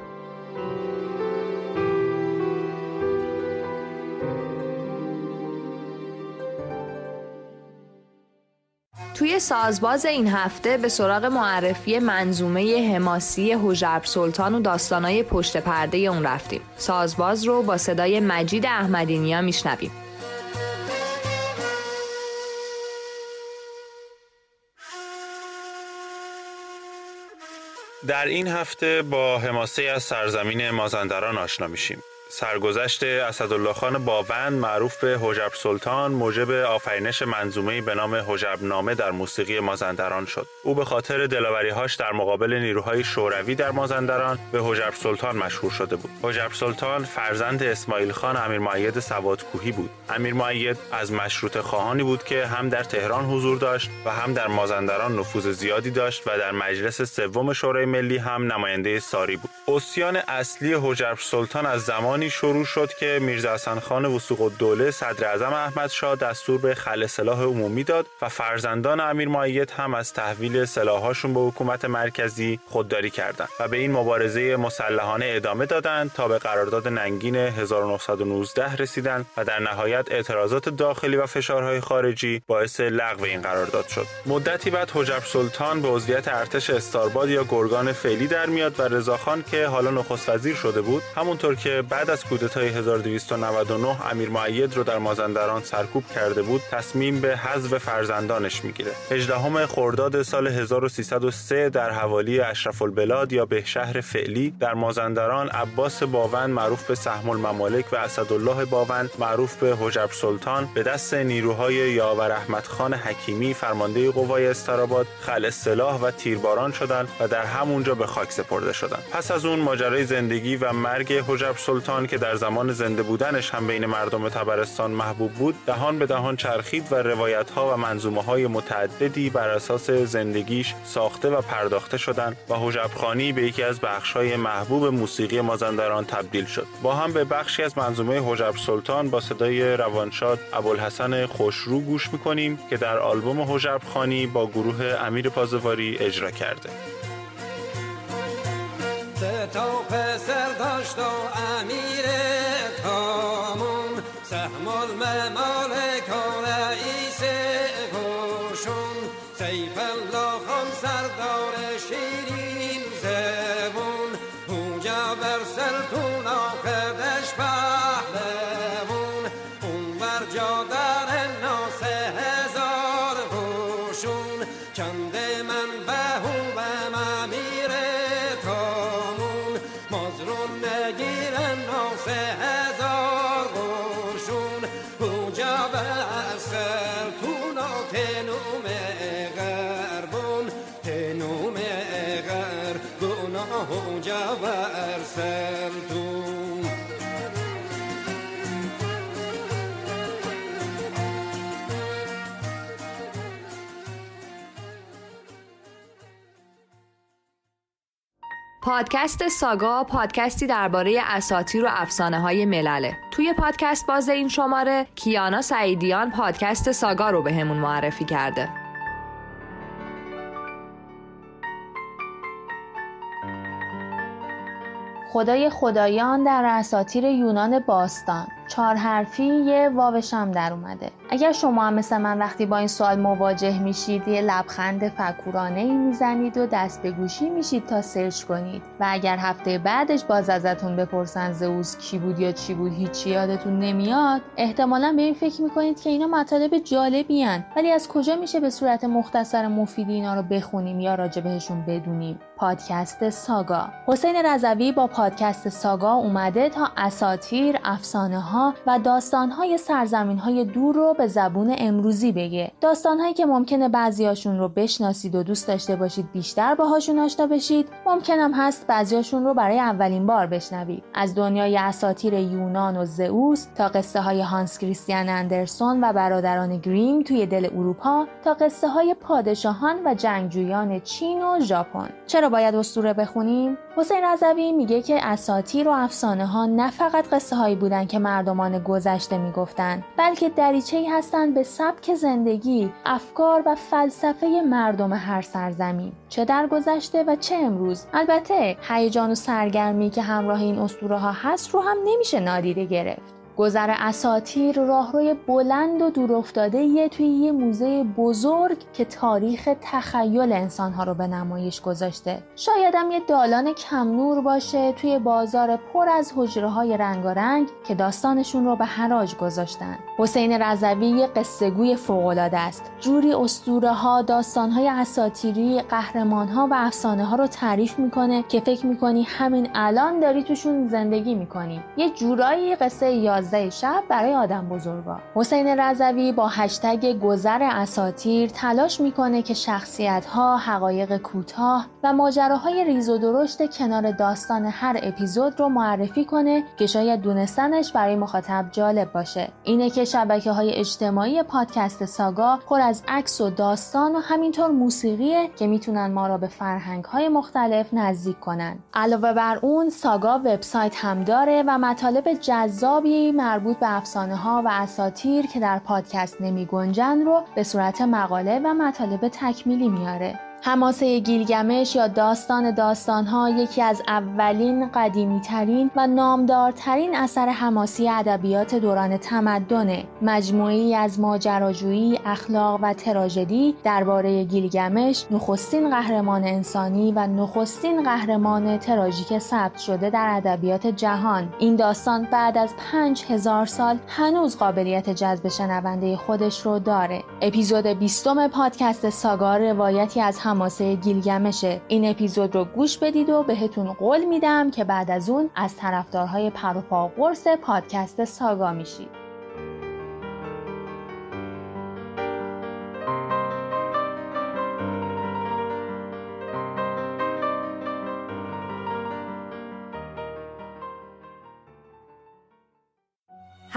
سازباز این هفته به سراغ معرفی منظومه حماسی حجرب سلطان و داستانای پشت پرده اون رفتیم. سازباز رو با صدای مجید احمدینیا میشنویم. در این هفته با حماسه از سرزمین مازندران آشنا میشیم. سرگذشت اسدالله خان باوند معروف به حجب سلطان موجب آفرینش منظومه به نام حجب نامه در موسیقی مازندران شد. او به خاطر دلاوریهاش در مقابل نیروهای شوروی در مازندران به حجب سلطان مشهور شده بود. حجب سلطان فرزند اسماعیل خان امیر معید سوادکوهی بود. امیر معید از مشروط خواهانی بود که هم در تهران حضور داشت و هم در مازندران نفوذ زیادی داشت و در مجلس سوم شورای ملی هم نماینده ساری بود. اسیان اصلی حجب سلطان از زمان زمانی شروع شد که میرزا حسن خان وسوق الدوله صدر اعظم احمد شاه دستور به خل سلاح عمومی داد و فرزندان امیر معید هم از تحویل سلاحاشون به حکومت مرکزی خودداری کردند و به این مبارزه مسلحانه ادامه دادند تا به قرارداد ننگین 1919 رسیدند و در نهایت اعتراضات داخلی و فشارهای خارجی باعث لغو این قرارداد شد. مدتی بعد حجب سلطان به عضویت ارتش استارباد یا گرگان فعلی در میاد و رضاخان که حالا نخست وزیر شده بود همونطور که بعد از کودتای 1299 امیر معید رو در مازندران سرکوب کرده بود تصمیم به حذف فرزندانش می‌گیره. 18 خرداد سال 1303 در حوالی اشرف البلاد یا به شهر فعلی در مازندران عباس باوند معروف به سهم الممالک و اسدالله باوند معروف به حجب سلطان به دست نیروهای یاور احمد خان حکیمی فرمانده قوای استراباد خل سلاح و تیرباران شدند و در همونجا به خاک سپرده شدند. پس از اون ماجرای زندگی و مرگ حجب سلطان که در زمان زنده بودنش هم بین مردم تبرستان محبوب بود دهان به دهان چرخید و روایت ها و منظومه های متعددی بر اساس زندگیش ساخته و پرداخته شدند و حجبخانی به یکی از بخش های محبوب موسیقی مازندران تبدیل شد. با هم به بخشی از منظومه حجب سلطان با صدای روانشاد ابوالحسن خوشرو گوش می‌کنیم که در آلبوم حجبخانی با گروه امیر پازواری اجرا کرده. تا پسر داشت و امیر تامون سهم الممالک و رئیس پادکست ساگا پادکستی درباره اساطیر و افسانه های ملله. توی پادکست باز این شماره کیانا سعیدیان پادکست ساگا رو به همون معرفی کرده. خدای خدایان در اساطیر یونان باستان. چهار حرفی یه واوشم در اومده. اگر شما هم مثل من وقتی با این سوال مواجه میشید یه لبخند فکورانه ای می‌زنید و دست به گوشی میشید تا سرچ کنید. و اگر هفته بعدش باز ازتون بپرسن زئوس کی بود یا چی بود هیچی یادتون نمیاد احتمالا به این فکر می‌کنید که اینا مطالب جالبی هن. ولی از کجا میشه به صورت مختصر مفیدی اینا رو بخونیم یا راجع بهشون بدونیم؟ پادکست ساگا. حسین رضوی با پادکست ساگا اومده تا اساطیر افسانه ها و داستان های دور رو به زبون امروزی بگه. داستان هایی که ممکنه بعضیاشون رو بشناسید و دوست داشته باشید بیشتر باهاشون آشنا بشید ممکنم هست بعضیاشون رو برای اولین بار بشنوید. از دنیای اساطیر یونان و زئوس تا قصه های هانس کریستیان اندرسون و برادران گریم توی دل اروپا تا قصه های پادشاهان و جنگجویان چین و ژاپن. چرا باید اسطوره بخونیم؟ حسین رضوی میگه که اساطیر و افسانه ها نه فقط قصه هایی بودن که مردمان گذشته می‌گفتن بلکه دریچه ای هستند به سبک زندگی افکار و فلسفه مردم هر سرزمین. چه در گذشته و چه امروز. البته هیجان و سرگرمی که همراه این اسطوره ها هست رو هم نمیشه نادیده گرفت. گذر اساتیر راهروی بلند و دورافتاده توی یه موزه بزرگ که تاریخ تخیل انسانها رو به نمایش گذاشته. شایدم یه دالان کم نور باشه توی بازار پر از حجره های رنگارنگ که داستانشون رو به حراج گذاشتن. حسین رضوی یه قصه گوی فوقالعاده است. جوری اسطوره ها داستان های اساتیری قهرمان ها و افسانه ها رو تعریف می‌کنه که فکر می‌کنی همین الان داری توشون زندگی می‌کنی. یه جورایی قصه یاد شب برای آدم بزرگا. حسین رضوی با هشتگ گذر اساتیر تلاش می‌کنه که شخصیت ها حقایق کوتاه و ماجراهای ریز و درشت کنار داستان هر اپیزود رو معرفی کنه که شاید دونستنش برای مخاطب جالب باشه. اینه که شبکه های اجتماعی پادکست ساگا پر از عکس و داستان و همینطور موسیقیه که می‌تونن ما را به فرهنگ های مختلف نزدیک کنن. علاوه بر اون ساگا وبسایت هم داره و مطالب جذابی مربوط به افسانه ها و اساتیر که در پادکست نمی گنجن رو به صورت مقاله و مطالب تکمیلی میاره. حماسه گیلگمش یا داستان داستانها یکی از اولین قدیمی ترین و نامدارترین اثر حماسی ادبیات دوران تمدنه. مجموعی از ماجراجویی اخلاق و تراژدی درباره گیلگمش نخستین قهرمان انسانی و نخستین قهرمان تراژیک ثبت شده در ادبیات جهان. این داستان بعد از پنج هزار سال هنوز قابلیت جذب شنونده خودش رو داره. اپیزود بیستم پادکست ساگا روایتی از حماسه گیلگمشه. این اپیزود رو گوش بدید و بهتون قول میدم که بعد از اون از طرفدارهای پروپا قرص پادکست ساگا میشید.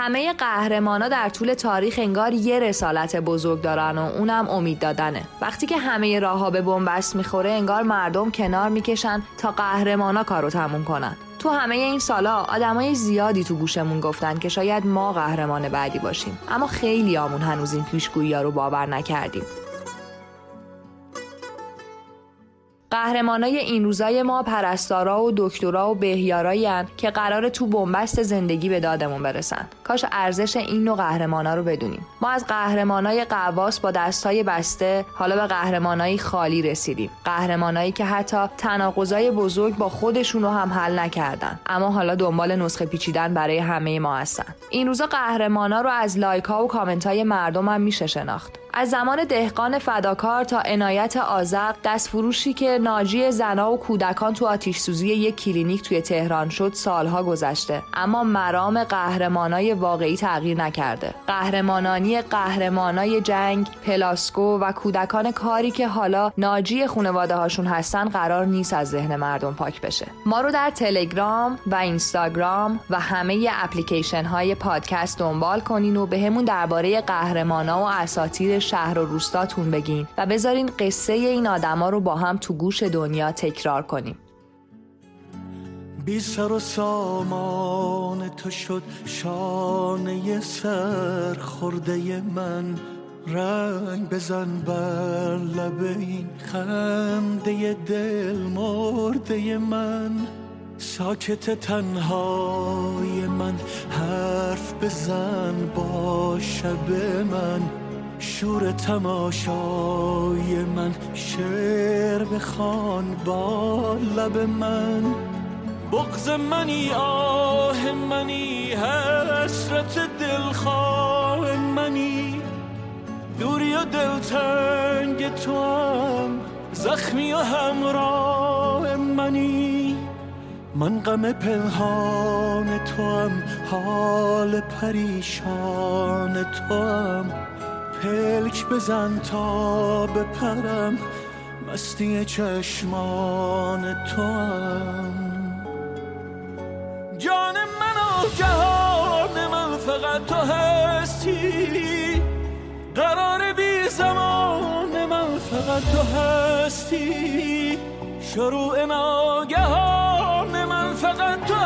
همه قهرمانا در طول تاریخ انگار یه رسالت بزرگ دارن و اونم امید دادنه. وقتی که همه راهها به بنبست می‌خوره انگار مردم کنار می‌کشن تا قهرمانا کارو تموم کنن. تو همه این سالا آدمای زیادی تو گوشمون گفتن که شاید ما قهرمان بعدی باشیم. اما خیلی آمون هنوز این پیشگویی رو باور نکردیم. قهرمانای این روزای ما پرستارا و دکترا و بهیارایی که قرار تو بنبست زندگی به دادمون برسن. کاش ارزش این نوع قهرمانا رو بدونیم. ما از قهرمانای غواص با دستای بسته حالا به قهرمانای خالی رسیدیم. قهرمانایی که حتی تناقضای بزرگ با خودشون رو هم حل نکردن. اما حالا دنبال نسخه پیچیدن برای همه ما هستن. این روزا قهرمانا رو از لایک ها و کامنت های مردم هم میشه شناخت. از زمان دهقان فداکار تا عنایت آزق دستفروشی که ناجی زنا و کودکان تو آتیش سوزی یک کلینیک توی تهران شد سالها گذشته. اما مرام قهرمانای واقعی تغییر نکرده. قهرمانانی قهرمانای جنگ پلاسکو و کودکان کاری که حالا ناجی خانواده هاشون هستن قرار نیست از ذهن مردم پاک بشه. ما رو در تلگرام و اینستاگرام و همه اپلیکیشن های پادکست دنبال کنین و بهمون به درباره قهرمانا و اساتیر شهر و روستاتون بگین و بذارین قصه این آدما رو با هم تو گوش دنیا تکرار کنیم. بی سر و سامان تو شد شانه سر خورده من. رنگ بزن بر لب این خنده دل مرده من. ساکت تنهای من حرف بزن با شب من. شور تماشای من شعر بخوان با لب من. بغز منی آه منی حسرت دلخواه منی. دوری و دلتنگ تو هم زخمی و همراه منی. من غم پنهان تو هم حال پریشان تو هم. پلک بزن تا بپرم مستی چشمان تو هم جان من و جهان من فقط تو هستی. قرار بی زمان من فقط تو هستی. شروع ناگهان من فقط تو